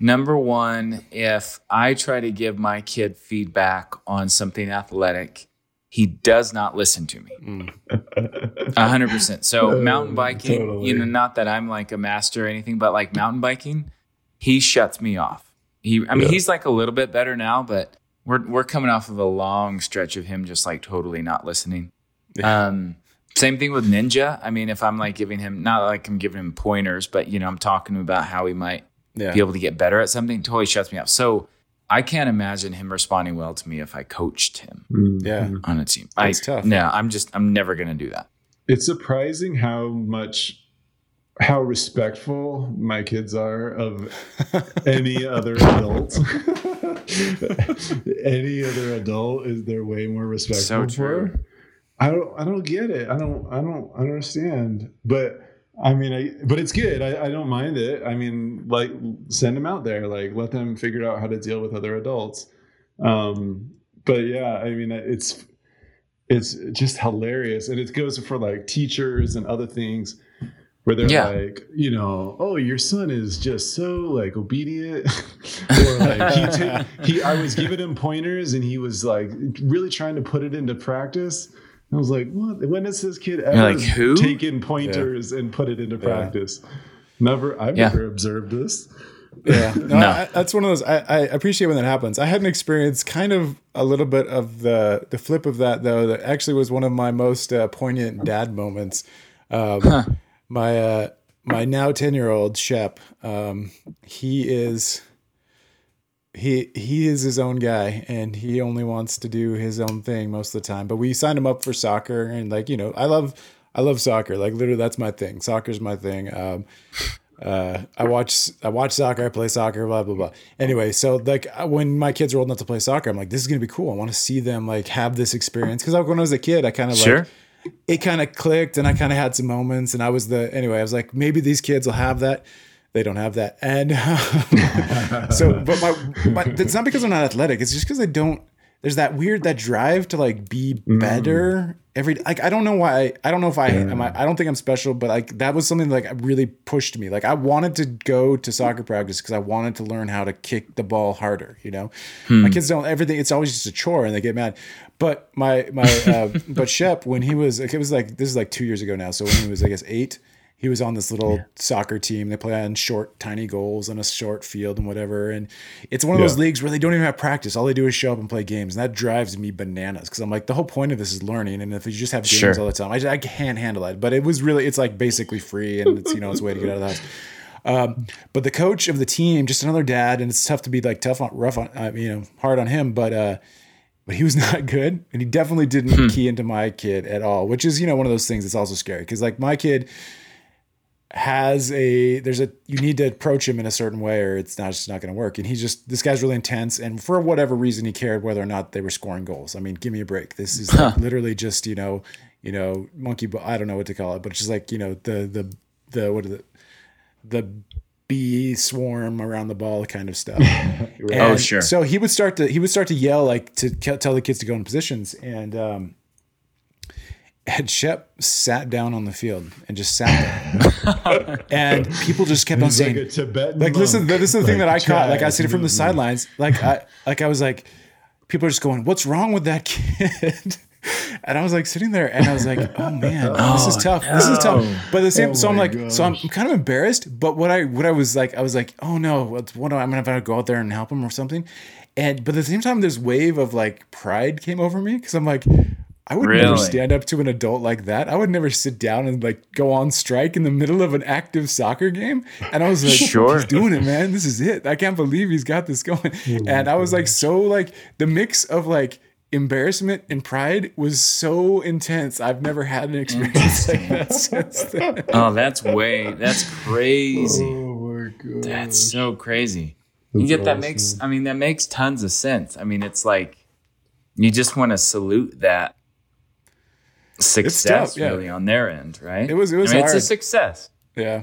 number one, if I try to give my kid feedback on something athletic, he does not listen to me. *laughs* A hundred percent. So *laughs* mountain biking, totally. you know, not that I'm like a master or anything, but like mountain biking, he shuts me off. He, I mean, Yeah. he's like a little bit better now, but we're we're coming off of a long stretch of him just like totally not listening. Um, same thing with Ninja. I mean, if I'm like giving him, not like I'm giving him pointers, but you know, I'm talking about how he might yeah be able to get better at something, totally shuts me up. So I can't imagine him responding well to me if I coached him Mm, yeah on a team. That's I, tough. No, I'm just, I'm never going to do that. It's surprising how much how respectful my kids are of *laughs* any other adult. *laughs* *laughs* any other adult is they're way more respectful So true. for. I don't I don't get it. I don't I don't understand. But I mean I but it's good. I, I don't mind it. I mean like send them out there. Like let them figure out how to deal with other adults. Um but yeah, I mean it's it's just hilarious and it goes for like teachers and other things where they're Yeah. like you know oh your son is just so like obedient. *laughs* Or like he, *laughs* ta- he i was giving him pointers and he was like really trying to put it into practice. I was like what? When has this kid ever like, who? taken pointers and put it into practice? Never i've Yeah. never observed this. Yeah. *laughs* No, No. I, that's one of those I, I appreciate when that happens. I had an experience kind of a little bit of the the flip of that though that actually was one of my most uh, poignant dad moments. Um, my uh my now 10 year old shep um he is he he is his own guy and he only wants to do his own thing most of the time but we signed him up for soccer and like you know i love i love soccer like literally that's my thing soccer's my thing um uh, I watch I watch soccer, I play soccer, blah blah blah. Anyway, so like when my kids are old enough to play soccer, I'm like, this is gonna be cool. I want to see them like have this experience because like when I was a kid, I kind of Sure. like it kind of clicked and I kind of had some moments and I was the anyway I was like maybe these kids will have that they don't have that. And *laughs* um, so, but my, my, it's not because I'm not athletic. It's just because I don't. There's that weird that drive to like be better every. Like I don't know why. I don't know if I am. I, I don't think I'm special, but like that was something that, like really pushed me. Like I wanted to go to soccer practice because I wanted to learn how to kick the ball harder. You know, my kids don't everything. It's always just a chore and they get mad. But my my uh, *laughs* but Shep when he was it was like this is like two years ago now. So when he was I guess eight he was on this little soccer team. They play on short, tiny goals on a short field and whatever. And it's one of those leagues where they don't even have practice. All they do is show up and play games. And that drives me bananas because I'm like, the whole point of this is learning. And if you just have games Sure. all the time, I, I can't handle it. But it was really, it's like basically free and it's, you know, it's a way to get out of the house. Um, but the coach of the team, just another dad, and it's tough to be like tough on, rough on, uh, you know, hard on him. But, uh, but he was *laughs* not good and he definitely didn't key into my kid at all which is you know one of those things that's also scary because like my kid has a there's a you need to approach him in a certain way or it's not just not going to work. And he's just this guy's really intense and for whatever reason he cared whether or not they were scoring goals. I mean give me a break. This is like literally just you know you know monkey ball i don't know what to call it but it's just like you know the the the what it? The the bee swarm around the ball kind of stuff. *laughs* Oh, sure. So he would start to he would start to yell like to tell the kids to go in positions, and um, and Shep sat down on the field and just sat there, *laughs* and people just kept on like saying, like this is this is the thing that I Like, caught. Like I see it from the sidelines. Like I like I was like, people are just going, "What's wrong with that kid?" *laughs* And I was like sitting there, and I was like, "Oh man, *laughs* this is tough. This is tough." But the same, Oh so I'm like, so I'm kind of embarrassed. But what I what I was like, I was like, "Oh no, what, what do I, I'm gonna have to go out there and help him or something." And but at the same time, this wave of like pride came over me because I'm like, I would never stand up to an adult like that. I would never sit down and like go on strike in the middle of an active soccer game. And I was like, Sure. he's doing it, man. This is it. I can't believe he's got this going. and I was like, so like the mix of like embarrassment and pride was so intense. I've never had an experience *laughs* like that since then. Oh, that's way. That's crazy. Oh my god. That's so crazy. You get that makes. I mean, that makes tons of sense. I mean, it's like you just want to salute that success yeah. really on their end, right? It was- it was I mean, It's a success. Yeah.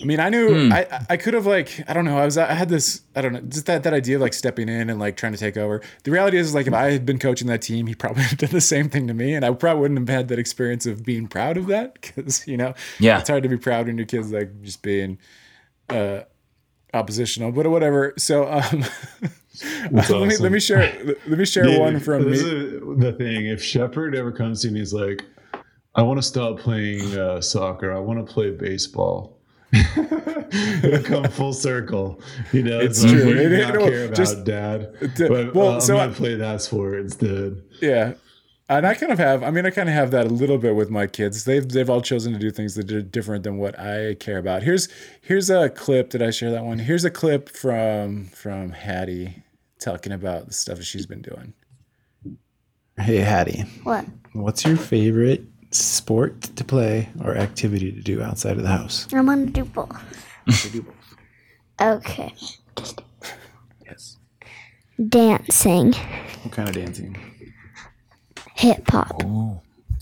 I mean, I knew Hmm. I I could have like I don't know I was I had this I don't know just that that idea of like stepping in and like trying to take over. The reality is like if I had been coaching that team, he probably *laughs* would have done the same thing to me, and I probably wouldn't have had that experience of being proud of that because you know Yeah. it's hard to be proud when your kids like just being uh oppositional, but whatever. So um, *laughs* let me let me share let me share Dude, one from this me. is the thing. If Shepard ever comes to me and he's like, I want to stop playing uh, soccer. I want to play baseball. *laughs* It'll come full circle. *laughs* You know, It's like, true. You It- not it- care about, just- Dad? But well, uh, I'm so gonna I- play that sport instead. Yeah. And I kind of have, I mean, I kind of have that a little bit with my kids. They've they've all chosen to do things that are different than what I care about. Here's here's a clip. Did I share that one? Here's a clip from from Hattie talking about the stuff that she's been doing. Hey, Hattie, What? what's your favorite sport to play or activity to do outside of the house? I want to do both. Okay. Yes. Dancing, What kind of dancing? Hip hop, Do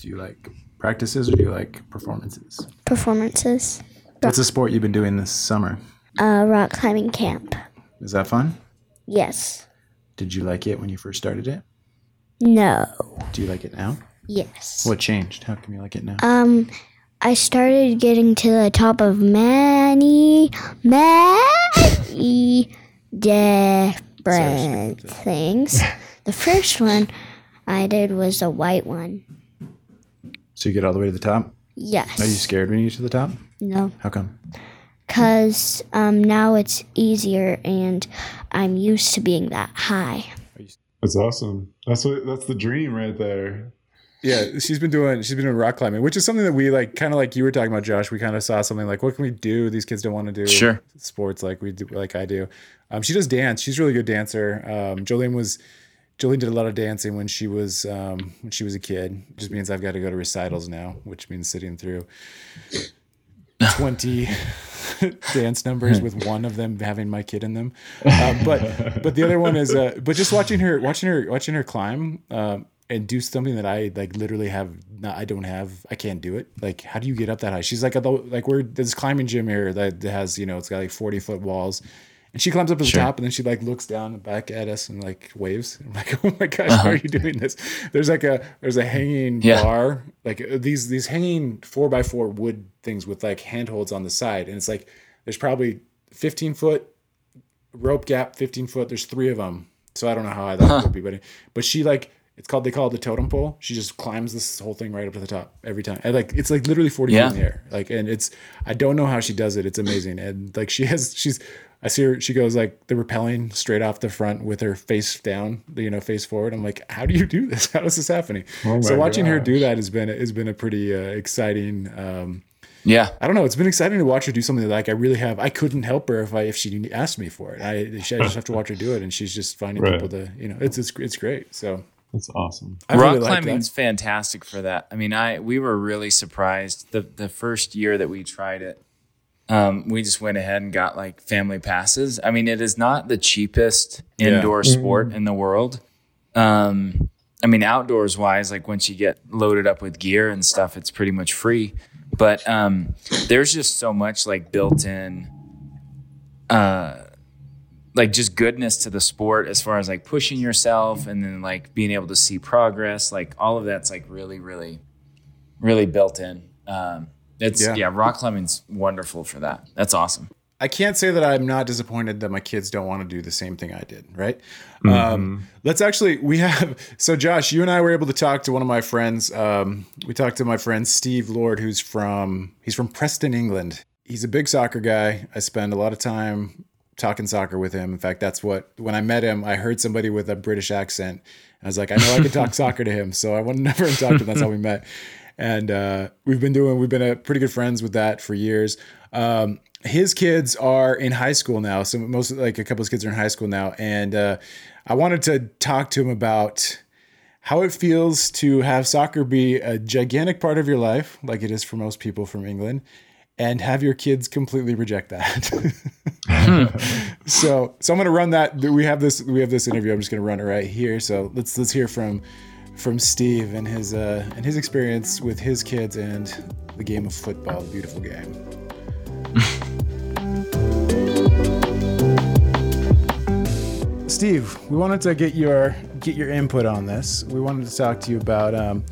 you like practices or do you like performances? performances, What's a sport you've been doing this summer? uh, rock climbing camp. Is that fun? Yes. Did you like it when you first started it? No. Do you like it now? Yes. What changed? How come you like it now? Um, I started getting to the top of many, many *laughs* different things. The first one I did was a white one. So you get all the way to the top? Yes. Are you scared when you get to the top? No. How come? Because um, now it's easier and I'm used to being that high. That's awesome. That's what. That's the dream right there. Yeah, she's been doing she's been doing rock climbing, which is something that we like kind of like you were talking about, Josh. We kind of saw something like what can we do? These kids don't want to do Sure. sports like we do like I do. Um, she does dance. She's a really good dancer. Um, Jolene was Jolene did a lot of dancing when she was um, when she was a kid. Just means I've got to go to recitals now, which means sitting through twenty *laughs* dance numbers with one of them having my kid in them. Uh, but but the other one is uh, but just watching her watching her watching her climb. Um, and do something that I like literally have not I don't have I can't do it. Like how do you get up that high? She's like like we're this climbing gym here that has, you know, it's got like 40 foot walls. And she climbs up to the Sure. top and then she like looks down and back at us and like waves. *laughs* I'm like, oh my gosh, Uh-huh. how are you doing this? There's like a there's a hanging Yeah. bar, like uh, these these hanging four by four wood things with like handholds on the side, and it's like there's probably 15 foot rope gap, 15 foot. There's three of them, so I don't know how I high that would be, but but she like it's called they call it the totem pole. She just climbs this whole thing right up to the top every time, and like it's like literally 40 Yeah. feet in the air. Like, and it's I don't know how she does it. It's amazing, and like she has she's. I see her. She goes like the rappelling straight off the front with her face down, you know, face forward. I'm like, how do you do this? *laughs* How is this happening? Oh so my watching her do that has been has been a pretty uh, exciting. Um, Yeah. I don't know. It's been exciting to watch her do something like I really have. I couldn't help her if I if she asked me for it. I, I just have to watch her do it, and she's just finding Right. people to you know. It's it's it's great. So That's awesome. I Rock really like climbing's that. fantastic for that. I mean, I we were really surprised the the first year that we tried it. Um, we just went ahead and got like family passes. I mean, it is not the cheapest Yeah. indoor sport in the world. Um, I mean, outdoors wise, like once you get loaded up with gear and stuff, it's pretty much free. But um, there's just so much like built in, uh, like just goodness to the sport as far as like pushing yourself and then like being able to see progress. Like all of that's like really, really, really built in. Um, it's Yeah. yeah. rock climbing's wonderful for that. That's awesome. I can't say that I'm not disappointed that my kids don't want to do the same thing I did. Right. Mm-hmm. Um, let's actually we have *laughs* so Josh, you and I were able to talk to one of my friends. Um, we talked to my friend Steve Lord, who's from he's from Preston, England. He's a big soccer guy. I spend a lot of time talking soccer with him. In fact, that's what when I met him, I heard somebody with a British accent. I was like, I know I could talk *laughs* soccer to him, so I went over and talked to him. That's how we met, and uh, we've been doing we've been uh, pretty good friends with that for years. Um, his kids are in high school now, so most like a couple of kids are in high school now, and uh, I wanted to talk to him about how it feels to have soccer be a gigantic part of your life, like it is for most people from England, and have your kids completely reject that. *laughs* so, so I'm gonna run that. We have this. We have this interview. I'm just gonna run it right here. So let's let's hear from from Steve and his uh, and his experience with his kids and the game of football, the beautiful game. *laughs* Steve, we wanted to get your get your input on this. We wanted to talk to you about um,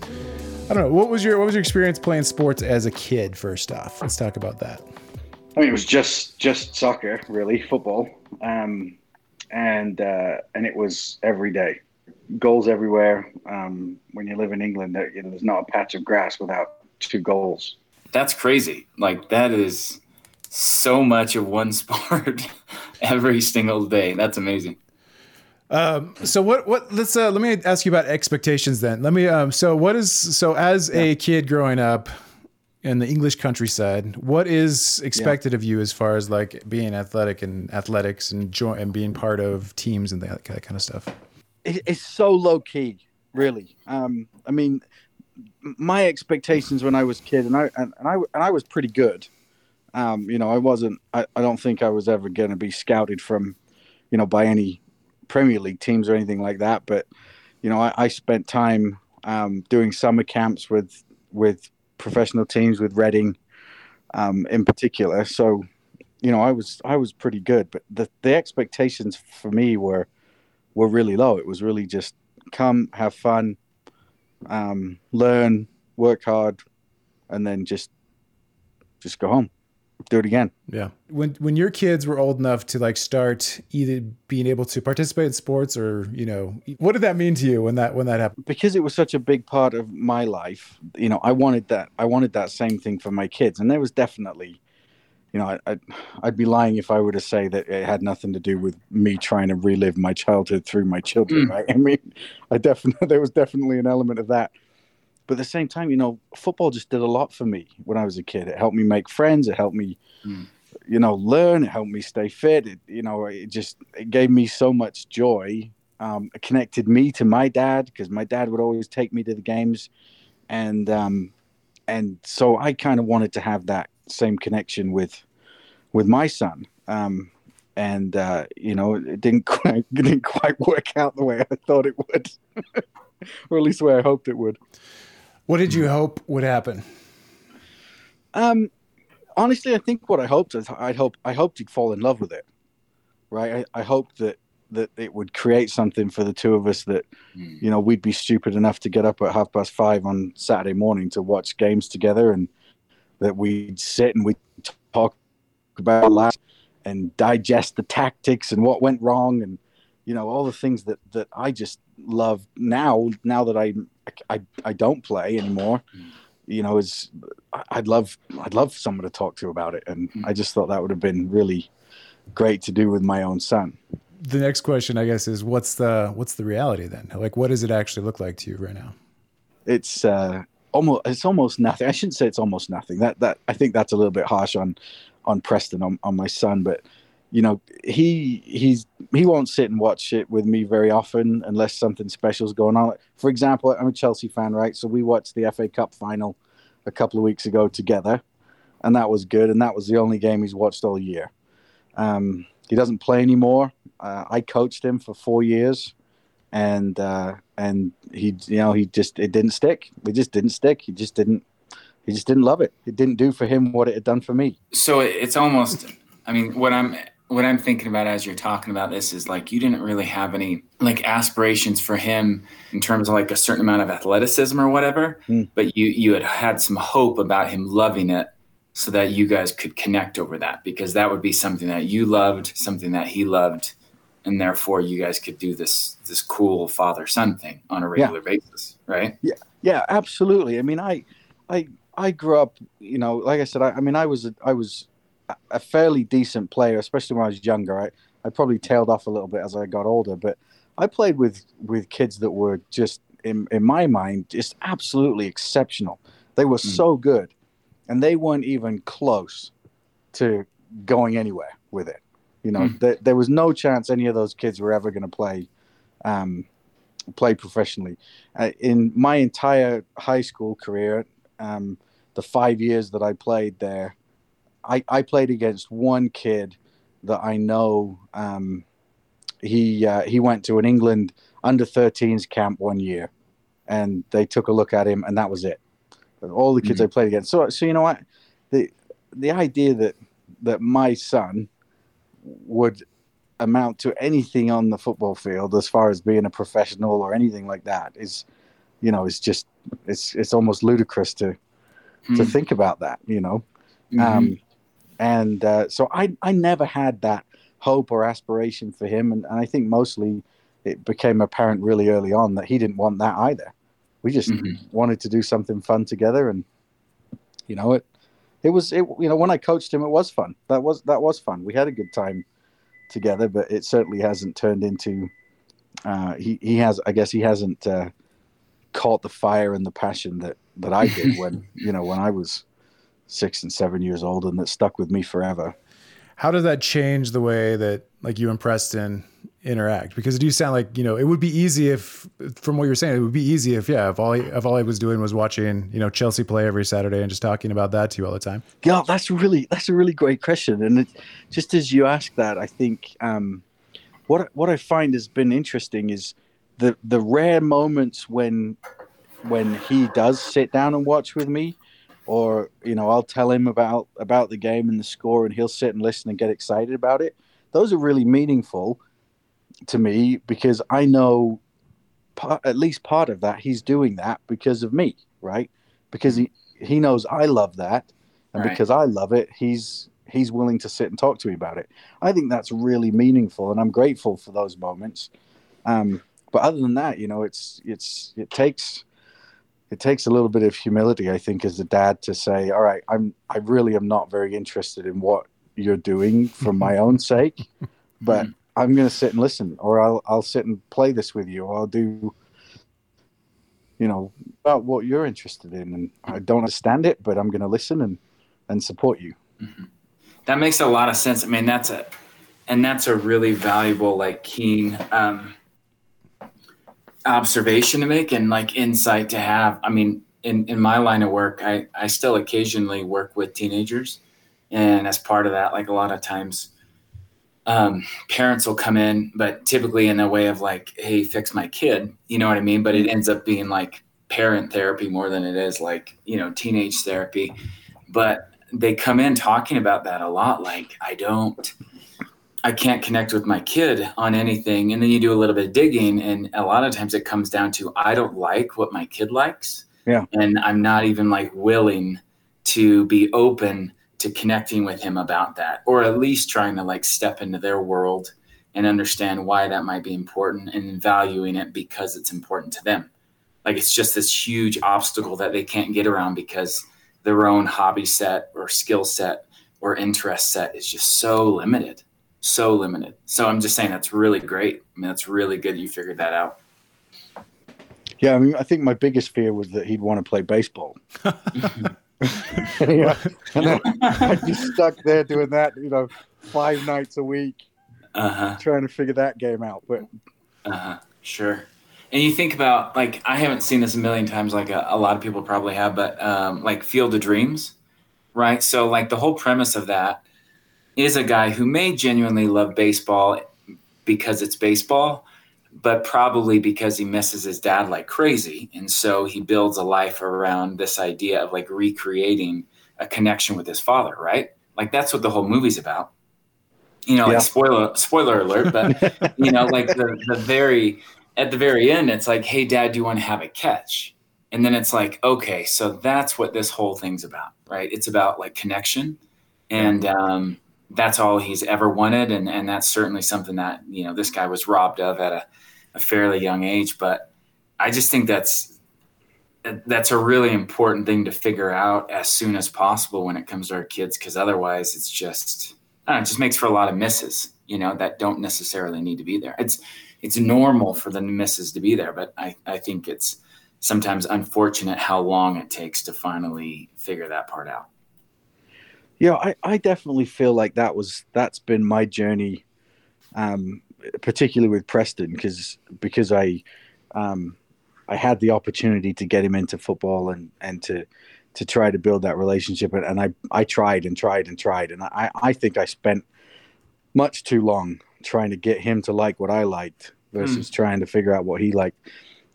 I don't know what was your what was your experience playing sports as a kid. First off, let's talk about that. I mean, it was just just soccer, really, football, um, and uh, and it was every day, goals everywhere. Um, when you live in England, there, you know, there's not a patch of grass without two goals. That's crazy. Like that is so much of one *laughs* sport every single day. That's amazing. Um, so what what let's uh, let me ask you about expectations then. Let me um so what is so as a kid growing up in the English countryside, what is expected of you as far as like being athletic and athletics and join and being part of teams and that, that kind of stuff? it, it's so low key, really. Um, I mean, my expectations when I was kid, and I and, and I and I was pretty good. Um, you know, I wasn't. I, I don't think I was ever going to be scouted from, you know, by any Premier League teams or anything like that. But you know, I, I spent time um, doing summer camps with with professional teams with Reading, um, in particular. So, you know, I was I was pretty good. But the the expectations for me were were really low. It was really just come, have fun, um, learn, work hard, and then just just go home, do it again. Yeah. When when your kids were old enough to like start either being able to participate in sports or you know what did that mean to you when that when that happened? Because it was such a big part of my life, you know, I wanted that. I wanted that same thing for my kids, and there was definitely, you know, I, I'd, I'd be lying if I were to say that it had nothing to do with me trying to relive my childhood through my children. Mm. Right? I mean, I definitely *laughs* there was definitely an element of that. But at the same time, you know, football just did a lot for me when I was a kid. It helped me make friends. It helped me, Mm. you know, learn. It helped me stay fit. It, you know, it just it gave me so much joy. Um, it connected me to my dad because my dad would always take me to the games, and um, and so I kind of wanted to have that same connection with with my son. Um, and uh, you know, it didn't *laughs* quite it didn't quite work out the way I thought it would. *laughs* or at least the way I hoped it would. What did you hope would happen? Um, honestly, I think what I hoped is I'd hope I hoped he'd fall in love with it, right? I, I hoped that that it would create something for the two of us that Mm. you know we'd be stupid enough to get up at half past five on Saturday morning to watch games together, and that we'd sit and we'd talk about last and digest the tactics and what went wrong and you know all the things that that I just love now now that I I, I don't play anymore. You know is I- I'd love I'd love someone to talk to about it. And I just thought that would have been really great to do with my own son. The next question, I guess, is what's the what's the reality then? Like, what does it actually look like to you right now? it's uh almost it's almost nothing. I shouldn't say it's almost nothing. That that I think that's a little bit harsh on on Preston on, on my son but you know he he's he won't sit and watch it with me very often unless something special's going on. For example i'm a chelsea fan right? So we watched the fa cup final a couple of weeks ago together and that was good and that was the only game he's watched all year. Um, he doesn't play anymore. Uh, i coached him for four years and uh, and he you know he just it didn't stick. It just didn't stick. He just didn't he just didn't love it. It didn't do for him what it had done for me. So it's almost i mean what i'm what i'm thinking about as you're talking about this is like you didn't really have any like aspirations for him in terms of like a certain amount of athleticism or whatever Hmm. but you you had had some hope about him loving it so that you guys could connect over that because that would be something that you loved something that he loved and therefore you guys could do this this cool father son thing on a regular basis right Yeah, yeah, absolutely. I mean, I, I, I grew up. You know, like I said, I, I mean, I was a, I was a- fairly decent player, especially when I was younger. I, I probably tailed off a little bit as I got older, but I played with with kids that were just, in in my mind, just absolutely exceptional. They were so good, and they weren't even close to going anywhere with it. You know, Hmm. there, there was no chance any of those kids were ever going to play, um, play professionally uh, in my entire high school career, um, the five years that I played there, I, I played against one kid that I know. Um, he uh, he went to an England under 13s camp one year, and they took a look at him, and that was it. All the kids I played against. So so you know what, the the idea that that my son would amount to anything on the football field as far as being a professional or anything like that is you know it's just it's it's almost ludicrous to to Hmm. think about that you know Mhm. um and uh, so i i never had that hope or aspiration for him. And, and i think mostly it became apparent really early on that he didn't want that either. We just Mhm. wanted to do something fun together. And you know it it was it you know when i coached him it was fun. That was that was fun. We had a good time together but it certainly hasn't turned into uh he he has i guess he hasn't uh caught the fire and the passion that that i did when *laughs* you know when i was six and seven years old and that stuck with me forever How does that change the way that like you and Preston interact? Because it do sound like you know it would be easy if, from what you're saying, it would be easy if yeah, if all he, if all I was doing was watching you know Chelsea play every Saturday and just talking about that to you all the time. Yeah, that's really that's a really great question, and it, just as you ask that, I think um, what what I find has been interesting is the the rare moments when when he does sit down and watch with me, or you know I'll tell him about about the game and the score, and he'll sit and listen and get excited about it. Those are really meaningful to me because I know part, at least part of that he's doing that because of me, right? Because he he knows I love that and Right. because I love it, he's he's willing to sit and talk to me about it. I think that's really meaningful, and I'm grateful for those moments. Um, but other than that, you know, it's it's it takes it takes a little bit of humility, I think, as a dad to say, "All right, I'm I really am not very interested in what you're doing for my *laughs* own sake, but I'm going to sit and listen, or I'll I'll sit and play this with you, or I'll do." You know about what you're interested in, and I don't understand it, but I'm going to listen and and support you. That makes a lot of sense. I mean, that's a, and that's a really valuable, like keen um, observation to make and like insight to have. I mean, in, in my line of work, I, I still occasionally work with teenagers. And as part of that, like a lot of times, um, parents will come in, but typically in a way of like, "Hey, fix my kid," you know what I mean? But it ends up being like parent therapy more than it is like you know teenage therapy. But they come in talking about that a lot. Like, I don't, I can't connect with my kid on anything. And then you do a little bit of digging, and a lot of times it comes down to I don't like what my kid likes. Yeah. And I'm not even like willing to be open to connecting with him about that, or at least trying to like step into their world and understand why that might be important and valuing it because it's important to them. Like it's just this huge obstacle that they can't get around because their own hobby set or skill set or interest set is just so limited, so limited. So I'm just saying that's really great. I mean, that's really good you figured that out. Yeah, I mean, I think my biggest fear was that he'd want to play baseball. *laughs* *laughs* yeah, and I'd be stuck there doing that, you know, five nights a week, Uh huh. trying to figure that game out. But Uh huh. Sure. And you think about like I haven't seen this a million times, like a, a lot of people probably have, but um, like Field of Dreams, right? So like the whole premise of that is a guy who may genuinely love baseball because it's baseball, but probably because he misses his dad like crazy, and so he builds a life around this idea of like recreating a connection with his father, right? Like that's what the whole movie's about. You know, Yeah. like spoiler spoiler alert, but *laughs* you know, like the the very at the very end, it's like, hey, dad, do you want to have a catch? And then it's like, okay, so that's what this whole thing's about, right? It's about like connection. And um, that's all he's ever wanted. And, and that's certainly something that, you know, this guy was robbed of at a, a fairly young age. But I just think that's, that's a really important thing to figure out as soon as possible when it comes to our kids. Cause otherwise it's just, I don't know, it just makes for a lot of misses, you know, that don't necessarily need to be there. It's, it's normal for the misses to be there, but I, I think it's sometimes unfortunate how long it takes to finally figure that part out. Yeah, I, I definitely feel like that was that's been my journey, um, particularly with Preston, because because I um, I had the opportunity to get him into football and and to to try to build that relationship, and, and I I tried and tried and tried, and I I think I spent much too long trying to get him to like what I liked versus trying to figure out what he liked.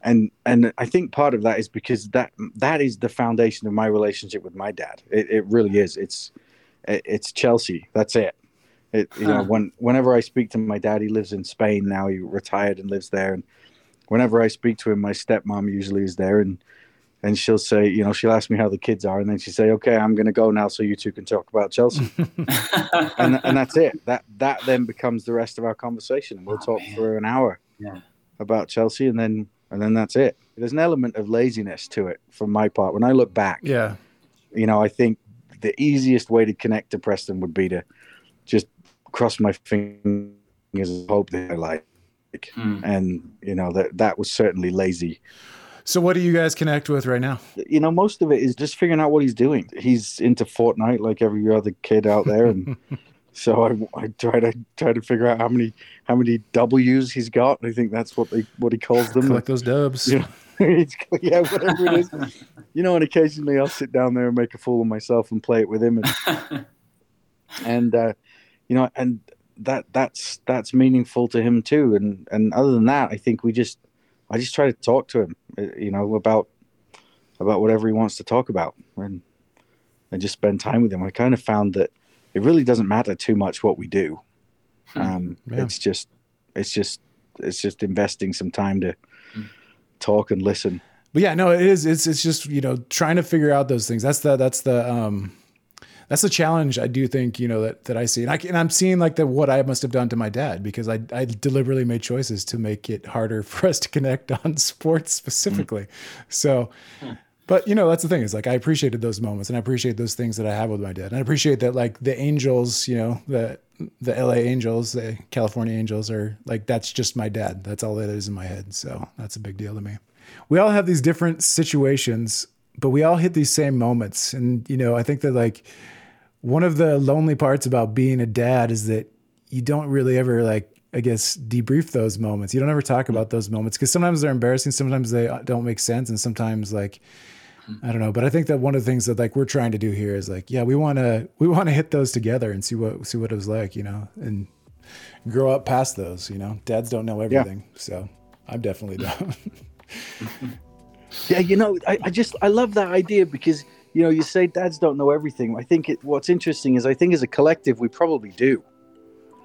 And and I think part of that is because that that is the foundation of my relationship with my dad. It, it really is. It's it- it's Chelsea. That's it. It you know when whenever I speak to my dad, he lives in Spain now. He retired and lives there. And whenever I speak to him, my stepmom usually is there, and and she'll say, you know, she'll ask me how the kids are, and then she say, okay, I'm going to go now, so you two can talk about Chelsea, *laughs* and and that's it. That that then becomes the rest of our conversation, and we'll Oh, talk man. for an hour Yeah. about Chelsea, and then and then that's it. There's an element of laziness to it from my part. When I look back, Yeah. you know, I think the easiest way to connect to Preston would be to just cross my fingers and hope that I like. Hmm. And you know that that was certainly lazy. So what do you guys connect with right now? You know, most of it is just figuring out what he's doing. He's into Fortnite like every other kid out there, and *laughs* so I, I try to try to figure out how many how many W's he's got. I think that's what they what he calls them. Collect those dubs. Yeah. It's- *laughs* yeah, whatever it is. *laughs* You know, and occasionally I'll sit down there and make a fool of myself and play it with him, and *laughs* and uh, you know, and that that's that's meaningful to him too. And and other than that, I think we just I just try to talk to him, uh, you know, about about whatever he wants to talk about, and and just spend time with him. I kind of found that it really doesn't matter too much what we do. Um, Yeah. It's just it's just it's just investing some time to talk and listen. But yeah, no, it is. It's it's just you know trying to figure out those things. That's the that's the um that's the challenge I do think you know that that I see, and I and I'm seeing like the what I must have done to my dad because I I deliberately made choices to make it harder *laughs* for us to connect on sports specifically. So. But you know that's the thing is like I appreciated those moments and I appreciate those things that I have with my dad and I appreciate that like the Angels you know the the LA Angels the California Angels are like that's just my dad that's all that is in my head so that's a big deal to me we all have these different situations, but we all hit these same moments. And, you know, I think that like one of the lonely parts about being a dad is that you don't really ever like, I guess, debrief those moments. You don't ever talk about those moments because sometimes they're embarrassing, sometimes they don't make sense, and sometimes like, I don't know. But I think that one of the things that like we're trying to do here is like, yeah, we want to we want to hit those together and see what see what it was like, you know, and grow up past those. You know, dads don't know everything, so I'm definitely *laughs* down. Yeah, you know, I, I just I love that idea because you know you say dads don't know everything. I think it, what's interesting is I think as a collective we probably do,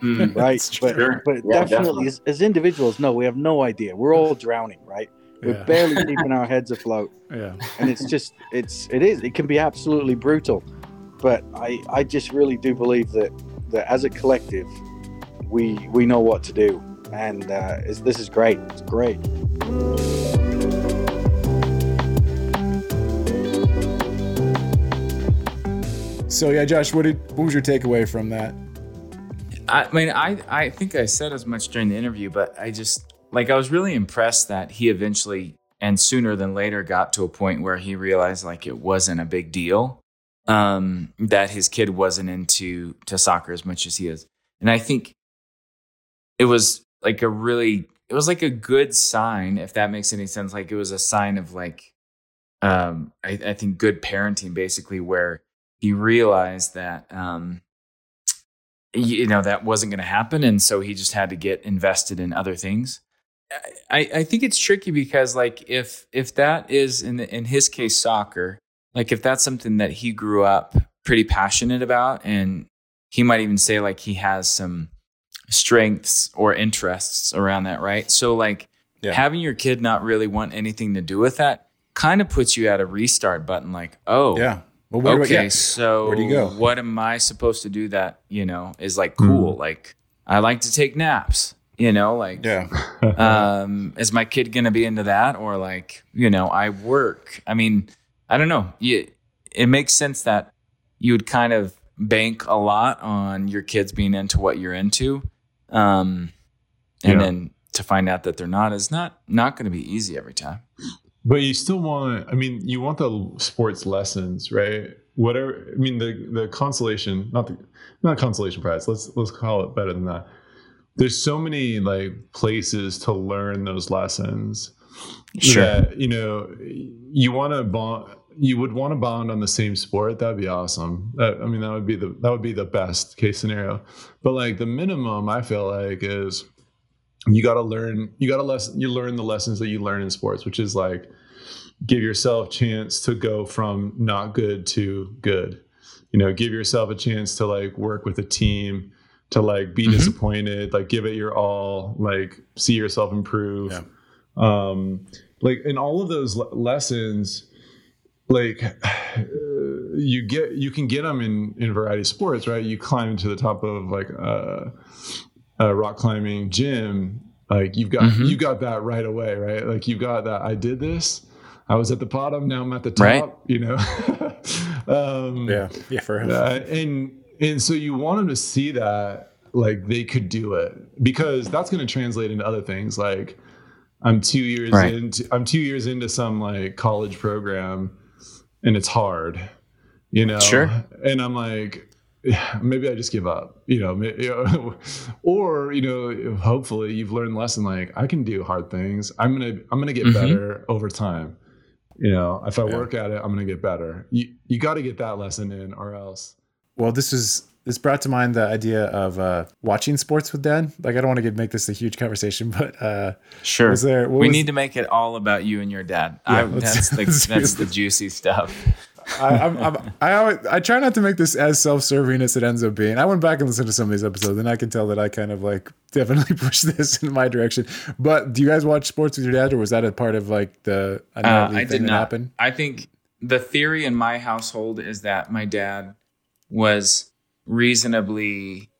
Mm. right? *laughs* but Sure. but Yeah, definitely, definitely. As, as individuals, no, we have no idea. We're all drowning, right? We're Yeah. barely *laughs* keeping our heads afloat, yeah, and it's just it's it is it can be absolutely brutal. But I I just really do believe that that as a collective, we we know what to do, and uh, it's, this is great. It's great. So yeah, Josh, what did what was your takeaway from that? I mean, I, I think I said as much during the interview, but I just like I was really impressed that he eventually and sooner than later got to a point where he realized like it wasn't a big deal, um, that his kid wasn't into to soccer as much as he is, and I think it was like a really it was like a good sign if that makes any sense. Like it was a sign of like um, I, I think good parenting basically where he realized that um, you know that wasn't going to happen and so he just had to get invested in other things I, I think it's tricky because like if if that is in the, in his case soccer like if that's something that he grew up pretty passionate about and he might even say like he has some strengths or interests around that right so like Yeah. having your kid not really want anything to do with that kind of puts you at a restart button like oh Yeah. Well, I- okay, so Where do you go? What am I supposed to do that you know is like hmm. cool? Like I like to take naps. You know, like Yeah. *laughs* um, is my kid gonna be into that or like you know I work? I mean, I don't know. You, it makes sense that you would kind of bank a lot on your kids being into what you're into, um, and Yeah. then to find out that they're not is not not going to be easy every time. But you still want, I mean, you want the sports lessons, right? Whatever. I mean, the the consolation, not the not consolation prize. Let's let's call it better than that. There's so many like places to learn those lessons. Sure. That, you know, you want to bond. You would want to bond on the same sport. That'd be awesome. That, I mean, that would be the that would be the best case scenario. But like the minimum, I feel like is you got to learn you got to lesson you learn the lessons that you learn in sports which is like give yourself chance to go from not good to good you know give yourself a chance to like work with a team to like be Mhm. disappointed like give it your all like see yourself improve Yeah. um like in all of those le- lessons like *sighs* you get you can get them in in variety of sports right you climb to the top of like a, a rock climbing gym like you've got Mhm. you got that right away right like you got that i did this i was at the bottom now i'm at the top Right. you know *laughs* um Yeah. Yeah. For him. uh, and and so you want them to see that like they could do it because that's going to translate into other things like i'm two years Right. into i'm two years into some like college program and it's hard you know Sure. and i'm like *sighs* maybe i just give up you know, you know, *laughs* or you know hopefully you've learned lesson like i can do hard things i'm gonna i'm gonna get Mhm. better over time you know if i Yeah. work at it i'm gonna get better you you got to get that lesson in or else Well, this is this brought to mind the idea of uh, watching sports with dad. Like, I don't want to get, make this a huge conversation, *laughs* but uh, Sure. Was there- we was- need to make it all about you and your dad. Yeah, I, *laughs* that's the that's the juicy stuff. *laughs* I, I'm, I'm, I always, I try not to make this as self-serving as it ends up being. I went back and listened to some of these episodes, and I can tell that I kind of like definitely pushed this in my direction. But do you guys watch sports with your dad, or was that a part of like the Uh, I thing did that not. happened? I think the theory in my household is that my dad was reasonably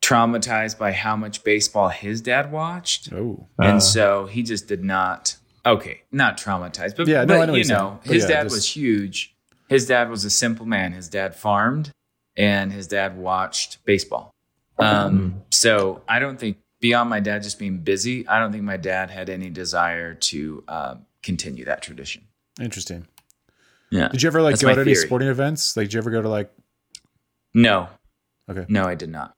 traumatized by how much baseball his dad watched, Oh, Uh, and so he just did not. Okay, not traumatized, but Yeah, no, but I know you know, But his yeah, dad just- was huge. His dad was a simple man. His dad farmed, and his dad watched baseball. Um, so I don't think beyond my dad just being busy, I don't think my dad had any desire to um, continue that tradition. interesting. Yeah. Did you ever like That's go my to any sporting events? Like, did you ever go to like? No. Okay. No, I did not.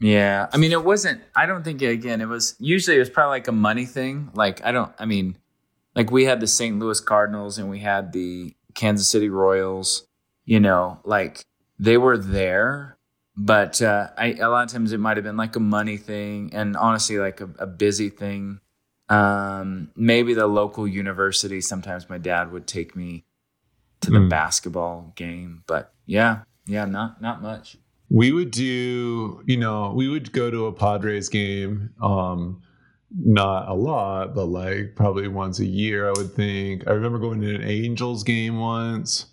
Yeah. I mean, it wasn't, I don't think, again, it was usually it was probably like a money thing. Like, I don't, I mean, like we had the St. Louis Cardinals and we had the Kansas City Royals, you know, like they were there. but uh, I, a lot of times it might have been like a money thing, and honestly, like a, a busy thing. Um, maybe the local university. Sometimes my dad would take me to the Mm. basketball game, but yeah, yeah, not not much. We would do, you know, we would go to a Padres game. Um, not a lot, but like probably once a year, I would think. I remember going to an Angels game once.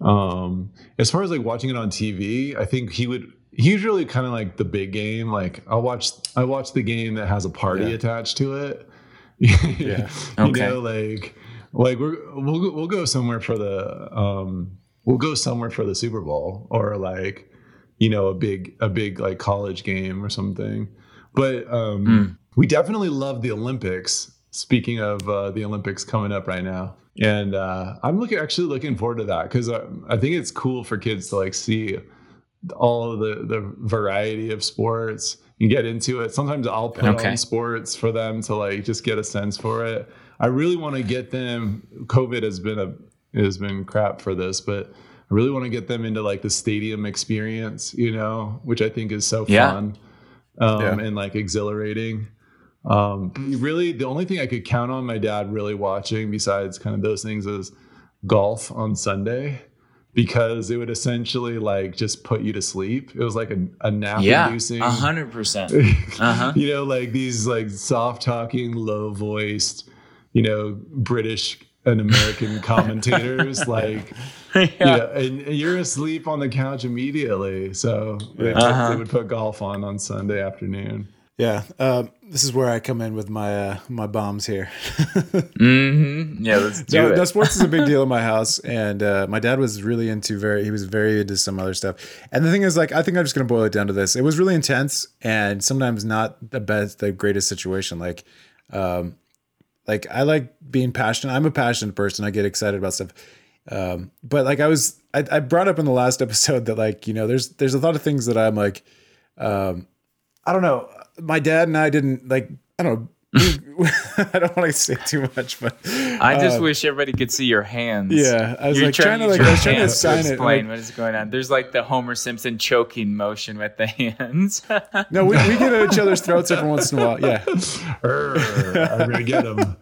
Um, as far as like watching it on TV, I think he would. He's really kind of like the big game. Like I watch, I watch the game that has a party Yeah. attached to it. *laughs* Yeah. you Okay. know, like like we're, we'll go- we'll go somewhere for the um we'll go somewhere for the Super Bowl or like you know a big a big like college game or something. But um Mm. we definitely love the Olympics. Speaking of uh, the Olympics coming up right now, and uh, I'm looking actually looking forward to that because I, I think it's cool for kids to like see all of the the variety of sports and get into it. Sometimes I'll put Okay. on sports for them to like just get a sense for it. I really want to get them. COVID has been a has been crap for this, but I really want to get them into like the stadium experience, you know, which I think is so Yeah. fun um, Yeah. and like exhilarating. Um, really, the only thing I could count on my dad really watching besides kind of those things is golf on Sunday because it would essentially like just put you to sleep. It was like a, a nap Yeah, inducing. a hundred percent. *laughs* Uh-huh. you know, like these like soft talking, low voiced, you know, British and American *laughs* commentators, like *laughs* yeah. yeah, and, and you're asleep on the couch immediately. So they, Uh-huh. they would put golf on on Sunday afternoon. Yeah, um, this is where I come in with my uh, my bombs here. *laughs* Mm-hmm. Yeah, let's do no, it. no, sports is a big deal in my house, and uh, my dad was really into very. He was very into some other stuff. And the thing is, like, I think I'm just gonna boil it down to this: it was really intense, and sometimes not the best, the greatest situation. Like, um, like I like being passionate. I'm a passionate person. I get excited about stuff. Um, but like I was, I, I brought up in the last *laughs* episode that like you know, there's there's a lot of things that I'm like, um, I don't know. My dad and I didn't like. I don't know. *laughs* I don't want to say too much, but I just uh, wish everybody could see your hands. Yeah, I was You're like trying to like I was trying to hands assign it. explain like- what is going on. There's like the Homer Simpson choking motion with the *laughs* hands. no, we, we get at each other's throats every once in a while. Yeah, *laughs* Err, I'm gonna get them.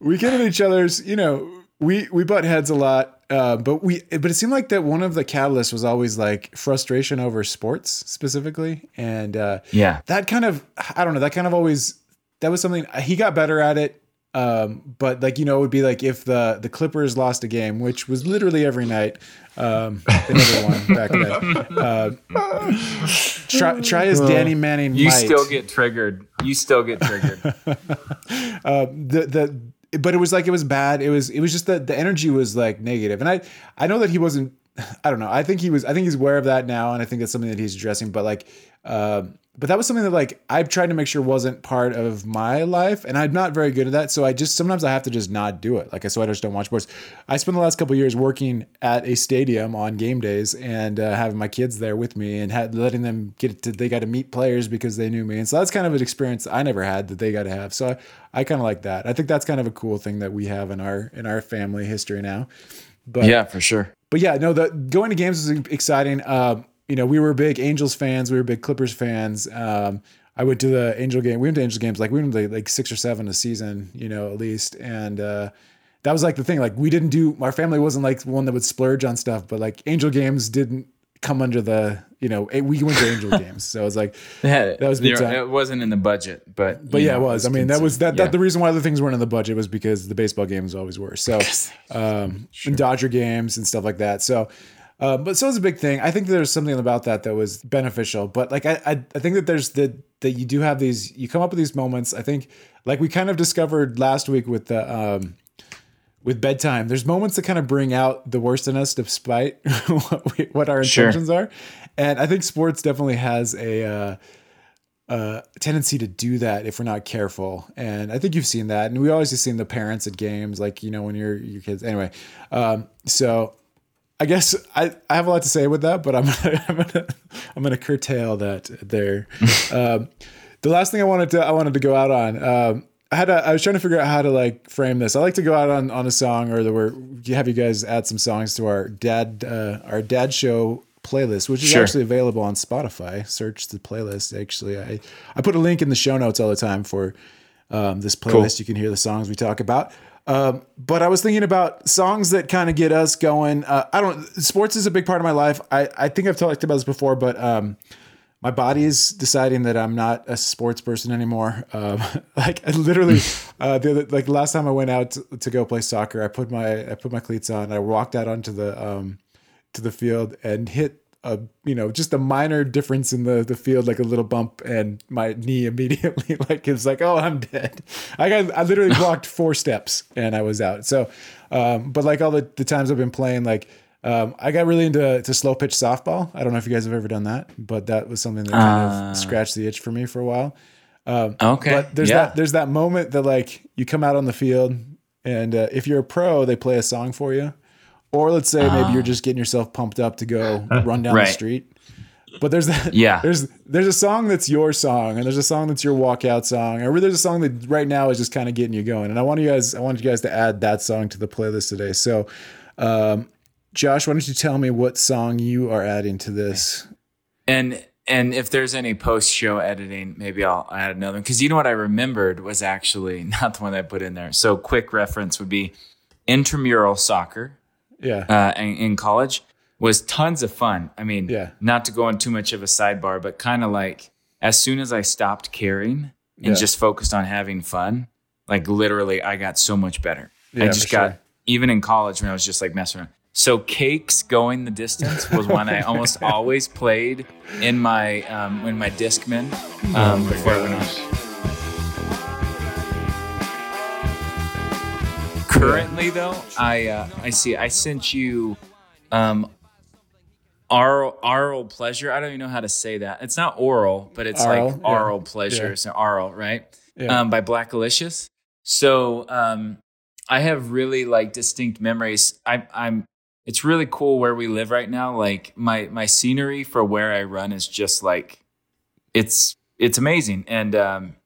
we get at each other's. You know, we we butt heads a lot, uh, but we but it seemed like that one of the catalysts was always like frustration over sports specifically, and uh, yeah. that kind of I don't know. That kind of always that was something he got better at it. Um, but like you know, it would be like if the the Clippers lost a game, which was literally every night. Um, they never won back then. Uh, try try as Danny Manning. You might. still get triggered. You still get triggered. *laughs* uh, the the but it was like it was bad. It was it was just that the energy was like negative, and I I know that he wasn't. I don't know. I think he was. I think he's aware of that now, and I think that's something that he's addressing. But like, um, but that was something that like I've tried to make sure wasn't part of my life, and I'm not very good at that. So I just sometimes I have to just not do it. Like I so I just don't watch sports. I spent the last couple of years working at a stadium on game days and uh, having my kids there with me and had, letting them get to they got to meet players because they knew me, and so that's kind of an experience I never had that they got to have. So I, I kind of like that. I think that's kind of a cool thing that we have in our in our family history now. But yeah, for sure. but yeah, no, the going to games is exciting. Um, you know, we were big Angels fans, we were big Clippers fans. Um, I went to the Angel game. We went to Angel games like we went to like six or seven a season, you know, at least. And uh, that was like the thing. Like we didn't do. Our family wasn't like one that would splurge on stuff, but like Angel games didn't come under the. You know, we went to Angel *laughs* games, so it was like That was big time. It wasn't in the budget, but but yeah, know, it was. I mean, that was that, yeah. that. The reason why the things weren't in the budget was because the baseball games always were. So, um, and Dodger games and stuff like that. So, uh, but so it's a big thing. I think there's something about that that was beneficial. But like, I, I, I think that there's the that you do have these. You come up with these moments. I think, like we kind of discovered last week with the. Um, with bedtime, there's moments that kind of bring out the worst in us, despite *laughs* what, we, what our Sure. intentions are. And I think sports definitely has a uh, uh, tendency to do that if we're not careful. And I think you've seen that. And we always have seen the parents at games, like, you know, when you're your kids. Anyway, um, so I guess I, I have a lot to say with that, but I'm *laughs* gonna, I'm gonna, I'm gonna curtail that there. *laughs* um, the last thing I wanted to, I wanted to go out on, um, I had a, I was trying to figure out how to like frame this. I like to go out on, on a song or the, where have you guys add some songs to our dad, uh, our dad show playlist, which is Sure. actually available on Spotify. Search the playlist. Actually, I I put a link in the show notes all the time for um, this playlist. You can hear the songs we talk about. Um, but I was thinking about songs that kind of get us going. Uh, I don't. Sports is a big part of my life. I I think I've talked about this before, but um, my body is deciding that I'm not a sports person anymore. Um, *laughs* like I literally, *laughs* uh, the other, like last time I went out to, to go play soccer, I put my I put my cleats on. I walked out onto the um, to the field and hit a you know just a minor difference in the the field, like a little bump, and my knee *laughs* immediately like was like oh I'm dead. I got I literally *laughs* walked four steps and I was out. So, um, but like all the the times I've been playing, like. Um, I got really into to slow pitch softball. I don't know if you guys have ever done that, but that was something that kind Uh. of scratched the itch for me for a while. Okay. But there's yeah. that there's that moment that like you come out on the field, and uh, if you're a pro, they play a song for you, or let's say maybe you're just getting yourself pumped up to go *laughs* run down the street. But there's that Yeah. there's there's a song that's your song, and there's a song that's your walkout song, or there's a song that right now is just kind of getting you going. And I want you guys I want you guys to add that song to the playlist today. So, um, Josh, why don't you tell me what song you are adding to this? And and if there's any post show editing, maybe I'll add another one because you know what I remembered was actually *laughs* not the one I put in there. So quick reference would be intramural soccer Yeah, uh, in, in college was tons of fun. I mean, Yeah. not to go on too much of a sidebar, but kind of like as soon as I stopped caring and Yeah. just focused on having fun, like literally, I got so much better. Yeah, I just got sure. even in college when I was just like messing around. So Cake's going the distance was one I almost *laughs* always played in my um, in my Discman Oh um, before I went on. Currently, though, I uh, I see. I sent you um, oral oral pleasure. I don't even know how to say that. It's not oral, but it's Aural, like yeah. oral pleasure. Yeah. It's an oral, right? Yeah. Um, by Blackalicious. So um, I have really like distinct memories. I, I'm. It's really cool where we live right now. Like my my scenery for where I run is just like it's it's amazing and um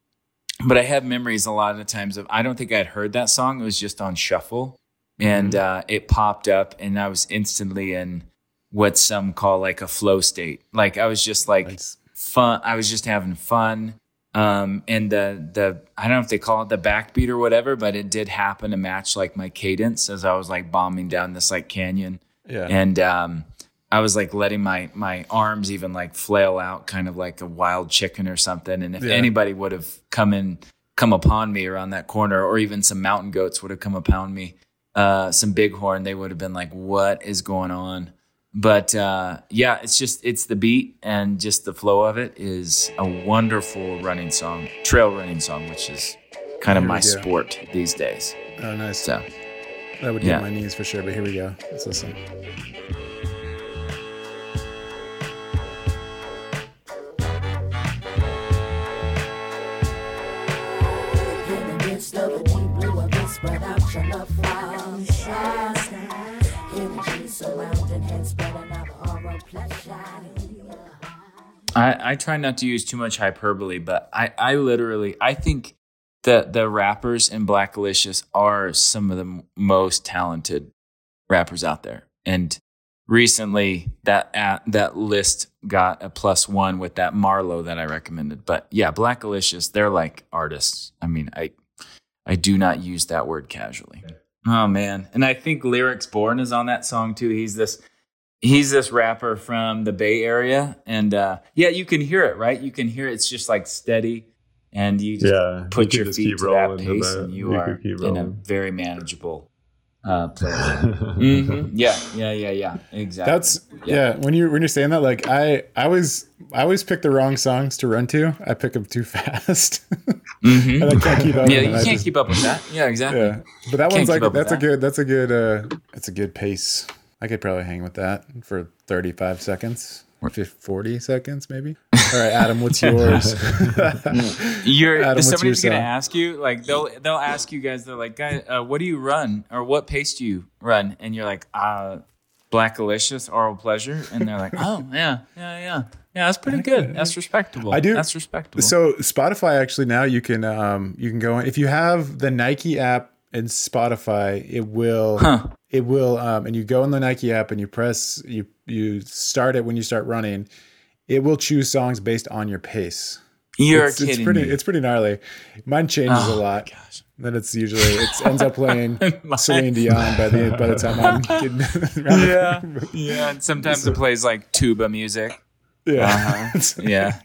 but i have memories a lot of the times of i don't think i'd heard that song. It was just on shuffle. And uh it popped up and i was instantly in what some call like a flow state. Like i was just like Nice. fun i was just having fun. Um and the the i don't know if they call it the backbeat or whatever but it did happen to match like my cadence as i was like bombing down this like canyon. Yeah, and um, I was like letting my my arms even like flail out, kind of like a wild chicken or something. And if Yeah. anybody would have come in, come upon me around that corner, or even some mountain goats would have come upon me, uh, some bighorn, they would have been like, "What is going on?" But uh, yeah, it's just it's the beat and just the flow of it is a wonderful running song, trail running song, which is kind of my sport these days. oh nice. So That would Yeah. get my knees for sure, but here we go. Let's listen. Spread out your love from. Energy surrounding head, spreading out pleasure. I, I try not to use too much hyperbole, but I, I literally I think that the rappers in Blackalicious are some of the m- most talented rappers out there. And recently that at, that list got a plus one with that Marlowe that I recommended. But yeah, Blackalicious, they're like artists. I mean, I I do not use that word casually. Oh man. And I think Lyrics Born is on that song too. He's this he's this rapper from the Bay Area, and uh, yeah, you can hear it, right? You can hear it. it's just like steady, and you just Yeah, put you your feet to that to pace, that. and you, You are in a very manageable uh, place. *laughs* hmm Yeah, yeah, yeah, yeah. Exactly. That's yeah. When you when you're saying that, like I I always I always pick the wrong songs to run to. I pick them too *laughs* fast, Mhm. and I can't keep up. Yeah, you can't just- keep up with that. Yeah, exactly. Yeah, but that Can't one's like that's a that. good that's a good uh that's a good pace. I could probably hang with that for 35 seconds or 50, 40 seconds maybe. All right, Adam, what's yours? *laughs* You're Adam, somebody's your gonna song? ask you like they'll they'll ask you guys they're like guys uh, what do you run or what pace do you run and you're like uh Blackalicious Oral Pleasure and they're like oh yeah yeah yeah yeah that's pretty good that's respectable I do- that's respectable So Spotify actually now you can um you can go in if you have the Nike app and Spotify, it will Huh. it will um, and you go in the Nike app and you press you you start it when you start running. It will choose songs based on your pace. You're it's, kidding it's pretty me. it's pretty gnarly. Mine changes Oh, a lot. gosh. Then it's usually it *laughs* ends up playing *laughs* Mine- Celine Dion by the by the time I'm *laughs* getting yeah, yeah. And sometimes it plays like tuba music. yeah. Uh-huh. Yeah.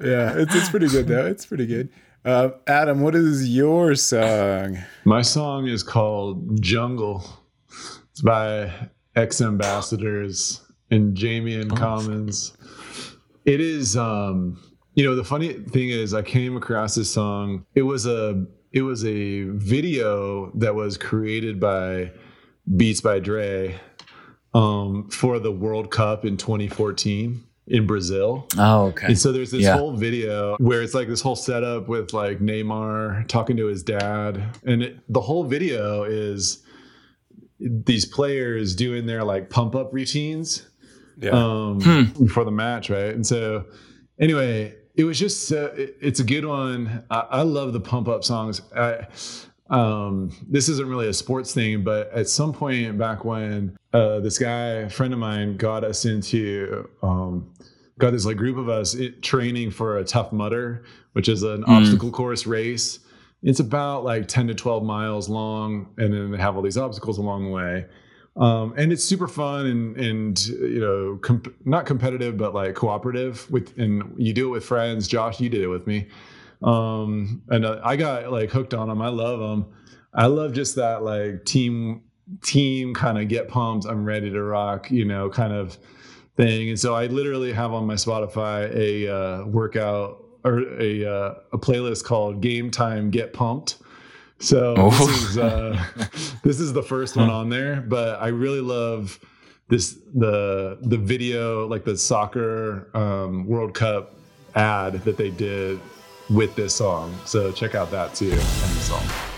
Yeah, it's it's pretty good though. It's pretty good. Uh, Adam, what is your song? My song is called Jungle. It's by X Ambassadors and Jamie N Commons. It is um you know the funny thing is I came across this song. It was a it was a video that was created by Beats by Dre um for the World Cup in 2014 in Brazil. Oh, okay. And so there's this Yeah. whole video where it's like this whole setup with like Neymar talking to his dad, and it, the whole video is these players doing their like pump up routines Yeah. um, Hmm. before the match, right? And so, anyway, it was just so, it, it's a good one. I, I love the pump up songs. I, um, this isn't really a sports thing, but at some point back when uh, this guy, a friend of mine, got us into um, got this like group of us it, training for a Tough Mudder, which is an obstacle course race. It's about like 10 to 12 miles long, and then they have all these obstacles along the way. Um, and it's super fun and and you know comp- not competitive but like cooperative with and you do it with friends. Josh you did it with me. Um, and uh, i got like hooked on them i love them i love just that like team team kind of get pumped i'm ready to rock you know kind of thing. And so i literally have on my spotify a uh, workout or a uh, a playlist called game time get pumped so Oh. this is uh, *laughs* this is the first one on there, but I really love this the the video like the soccer um, World Cup ad that they did with this song. So check out that too and the song.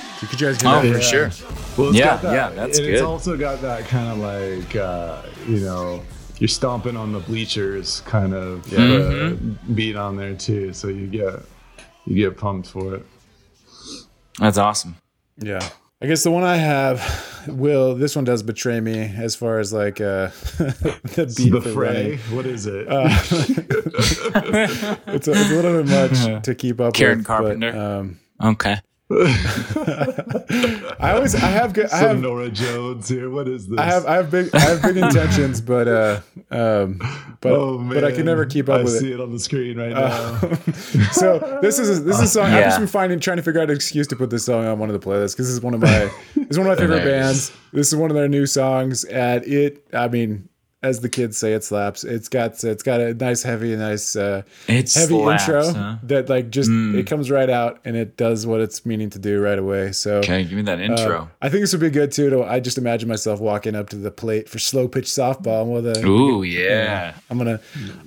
So could you guys hear Oh, that? for sure. Well, it's Yeah, that, yeah, that's and good. It's also got that kind of like uh, you know you're stomping on the bleachers kind of uh, Mm-hmm. beat on there too, so you get you get pumped for it. That's awesome. Yeah. I guess the one I have, Will, this one does betray me as far as like uh, *laughs* the beat the fray. What is it? Uh, *laughs* It's a, it's a little bit much *laughs* to keep up Karen with. but, Carpenter. um, Okay. I always I have good I Some Norah Jones here. What is this? I have I have big I have big intentions, but uh um but oh but I can never keep up I with see it. it. on the screen right Uh, now. *laughs* so this is this is a song I've just been finding trying to figure out an excuse to put this song on one of the playlists because this is one of my it's one of my *laughs* favorite Hilarious. bands. This is one of their new songs, and it I mean as the kids say, it slaps. It's got it's got a nice heavy, nice uh, It heavy slaps, intro huh? that like just Mm. it comes right out and it does what it's meaning to do right away. So Okay, give me that uh, intro. I think this would be good too. To, I just imagine myself walking up to the plate for slow pitch softball with a. Ooh, yeah. I'm gonna,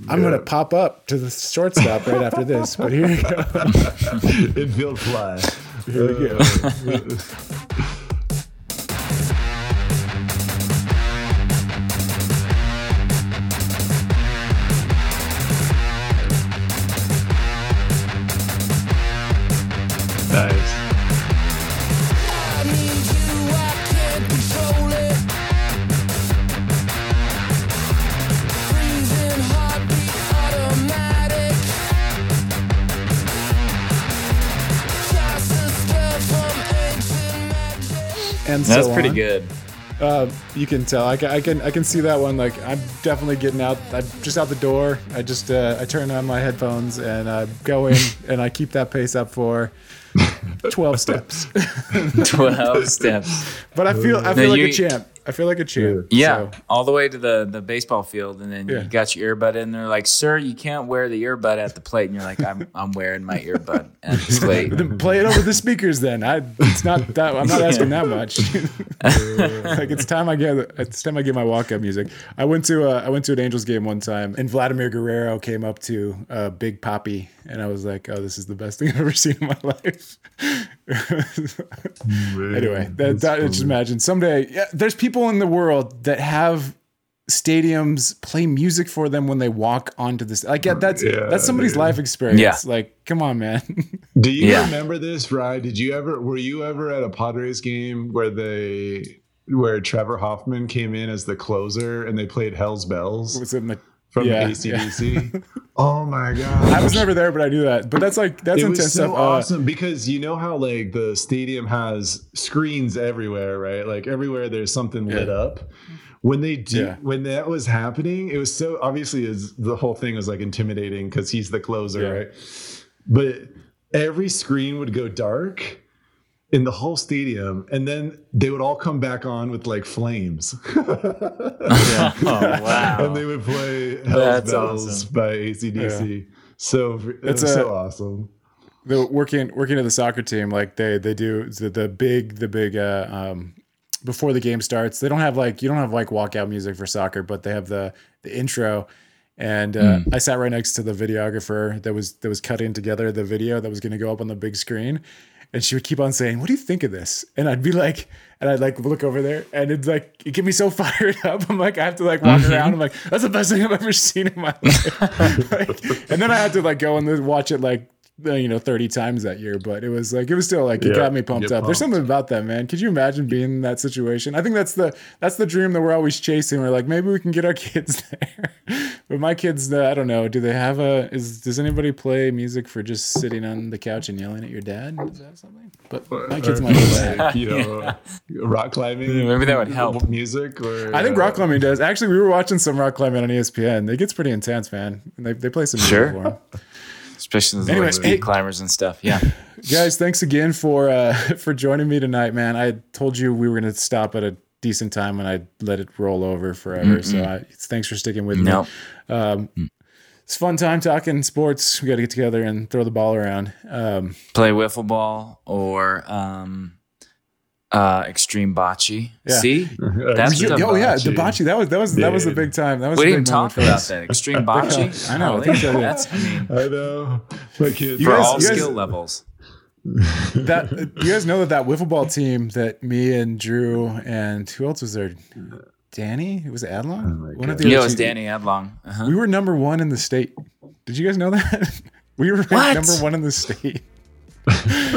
I'm gonna pop up to the shortstop right after this. But here we go. *laughs* Infield fly. Here we go. And so That's pretty on. good. Uh, you can tell. I can, I can, I can see that one. Like I'm definitely getting out. I'm just out the door. I just, uh, I turn on my headphones and I go in *laughs* and I keep that pace up for *laughs* 12 steps. 12 *laughs* steps. But I feel I No, feel like you- a champ. I feel like a champ. Yeah, So, all the way to the, the baseball field, and then Yeah. you got your earbud in. They're like, "Sir, you can't wear the earbud at the plate," and you're like, "I'm I'm wearing my earbud *laughs* at the plate." then play it over the speakers then. I it's not that I'm not asking that much. *laughs* like it's time I get it's time I get my walk up music. I went to uh, I went to an Angels game one time and Vladimir Guerrero came up to uh, Big Papi and I was like, oh, this is the best thing *laughs* I've ever seen in my life. anyway, that, that just imagine someday. Yeah, there's people in the world that have stadiums play music for them when they walk onto this. Like yeah, that's Yeah, that's somebody's dude. life experience. Yeah. Like, come on, man. *laughs* Do you Yeah. remember this, Rye? Did you ever were you ever at a Padres game where they where Trevor Hoffman came in as the closer and they played Hell's Bells Was it in the- from yeah, ACDC? *laughs* oh my god. I was never there, but I knew that. But that's like that's it intense so stuff. Uh, awesome because you know how like the stadium has screens everywhere, right? Like everywhere there's something lit up. When they do, Yeah. when that was happening, it was so obviously is the whole thing was like intimidating because he's the closer, Yeah. right? But every screen would go dark in the whole stadium, and then they would all come back on with like flames. *laughs* oh wow! and they would play Hell's That's Bells awesome. by ACDC. So it It's was a- so awesome. the working working at the soccer team, like they they do the, the big the big uh, um, before the game starts. They don't have like you don't have like walkout music for soccer, but they have the the intro. And uh, I sat right next to the videographer that was that was cutting together the video that was going to go up on the big screen, and she would keep on saying, "What do you think of this?" And I'd be like, and I'd like look over there, and it's like it get me so *laughs* fired up. I'm like, I have to like walk mm-hmm. around. I'm like, that's the best thing I've ever seen in my *laughs* life. *laughs* Like, and then I had to like go and watch it like you know 30 times that year but it was like it was still like it Yeah, got me pumped get up there's something about that man could you imagine being in that situation i think that's the that's the dream that we're always chasing we're like maybe we can get our *laughs* kids there but my kids uh, i don't know do they have a is does anybody play music for just sitting on the couch and yelling at your dad is that something but my kids Or might do that. *laughs* like, you know, *laughs* rock climbing. Maybe that would help. Music or I think uh, rock climbing does. Actually, we were watching some rock climbing on ESPN. It gets pretty intense, man. And they, they play some music Sure. for 'em. Especially the Anyway, like speed hey- climbers and stuff. Yeah. *laughs* guys thanks again for uh *laughs* for joining me tonight man i told you we were gonna stop at a decent time and i let it roll over forever so I, thanks for sticking with No. me um it's a fun time talking sports we got to get together and throw the ball around um Play wiffle ball or um, uh, extreme bocce. Yeah. See, *laughs* that's you- the oh yeah bocce. the bocce that was that was that was the big time that was we a didn't big moment talk for about us. that extreme *laughs* bocce. I know, I think so, yeah. that's I mean I know. My kids. You for guys- all you guys- skill levels. *laughs* that you guys know that that wiffle ball team that me and drew and who else was there danny It was it adlon one of the Yeah, it was Danny Adlong. Uh-huh. We were number one in the state. Did you guys know that? we were What? number one in the state.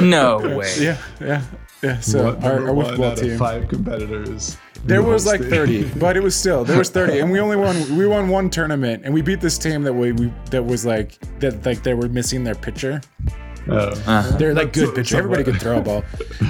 No way. Yeah, yeah, yeah. So One- our, our one football out of team. five competitors. There was like state. thirty, *laughs* but it was still there was thirty, and we only won. We won one tournament, and we beat this team that we, we that was like that like they were missing their pitcher. Oh. Uh-huh. They're like good *laughs* That's pitcher. Everybody could throw a ball.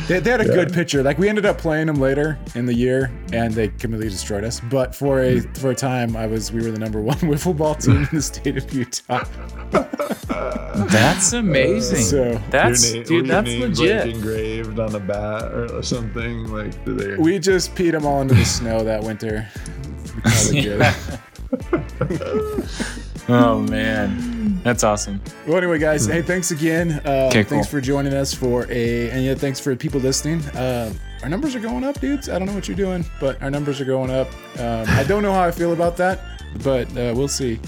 They, they had a good pitcher. Like we ended up playing them later in the year, and they completely destroyed us. But for a for a time, I was we were the number *laughs* one wiffle ball team in the state of Utah. *laughs* That's amazing. So that's Your na- dude. That's names, legit. Like engraved on a bat or something like they we just peed them all into the snow that winter. We called it good. Oh man, that's awesome. Well, anyway, guys, hey, thanks again. Uh, Okay, thanks for joining us for a, and yeah, thanks for people listening. Uh, our numbers are going up, dudes. I don't know what you're doing, but our numbers are going up. Um, I don't know how I feel about that, but uh, we'll see.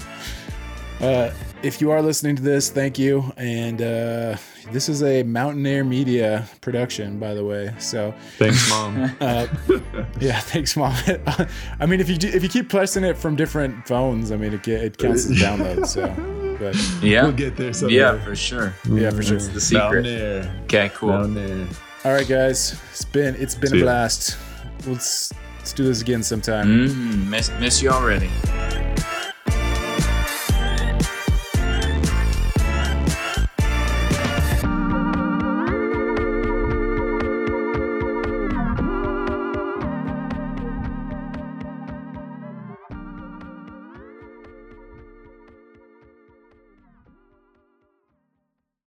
Uh, if you are listening to this, thank you. And uh, this is a Mountain Air Media production, by the way. So Thanks, mom. *laughs* uh, yeah, thanks, mom. *laughs* I mean, if you do, if you keep pressing it from different phones, I mean, it, it counts as downloads. So, but Yeah. we'll get there someday. yeah, for sure. yeah, for sure. That's the Down secret. there. Okay, cool. Down there. All right, guys, it's been it's been See a blast. Let's let's do this again sometime. Mm, miss, miss you already.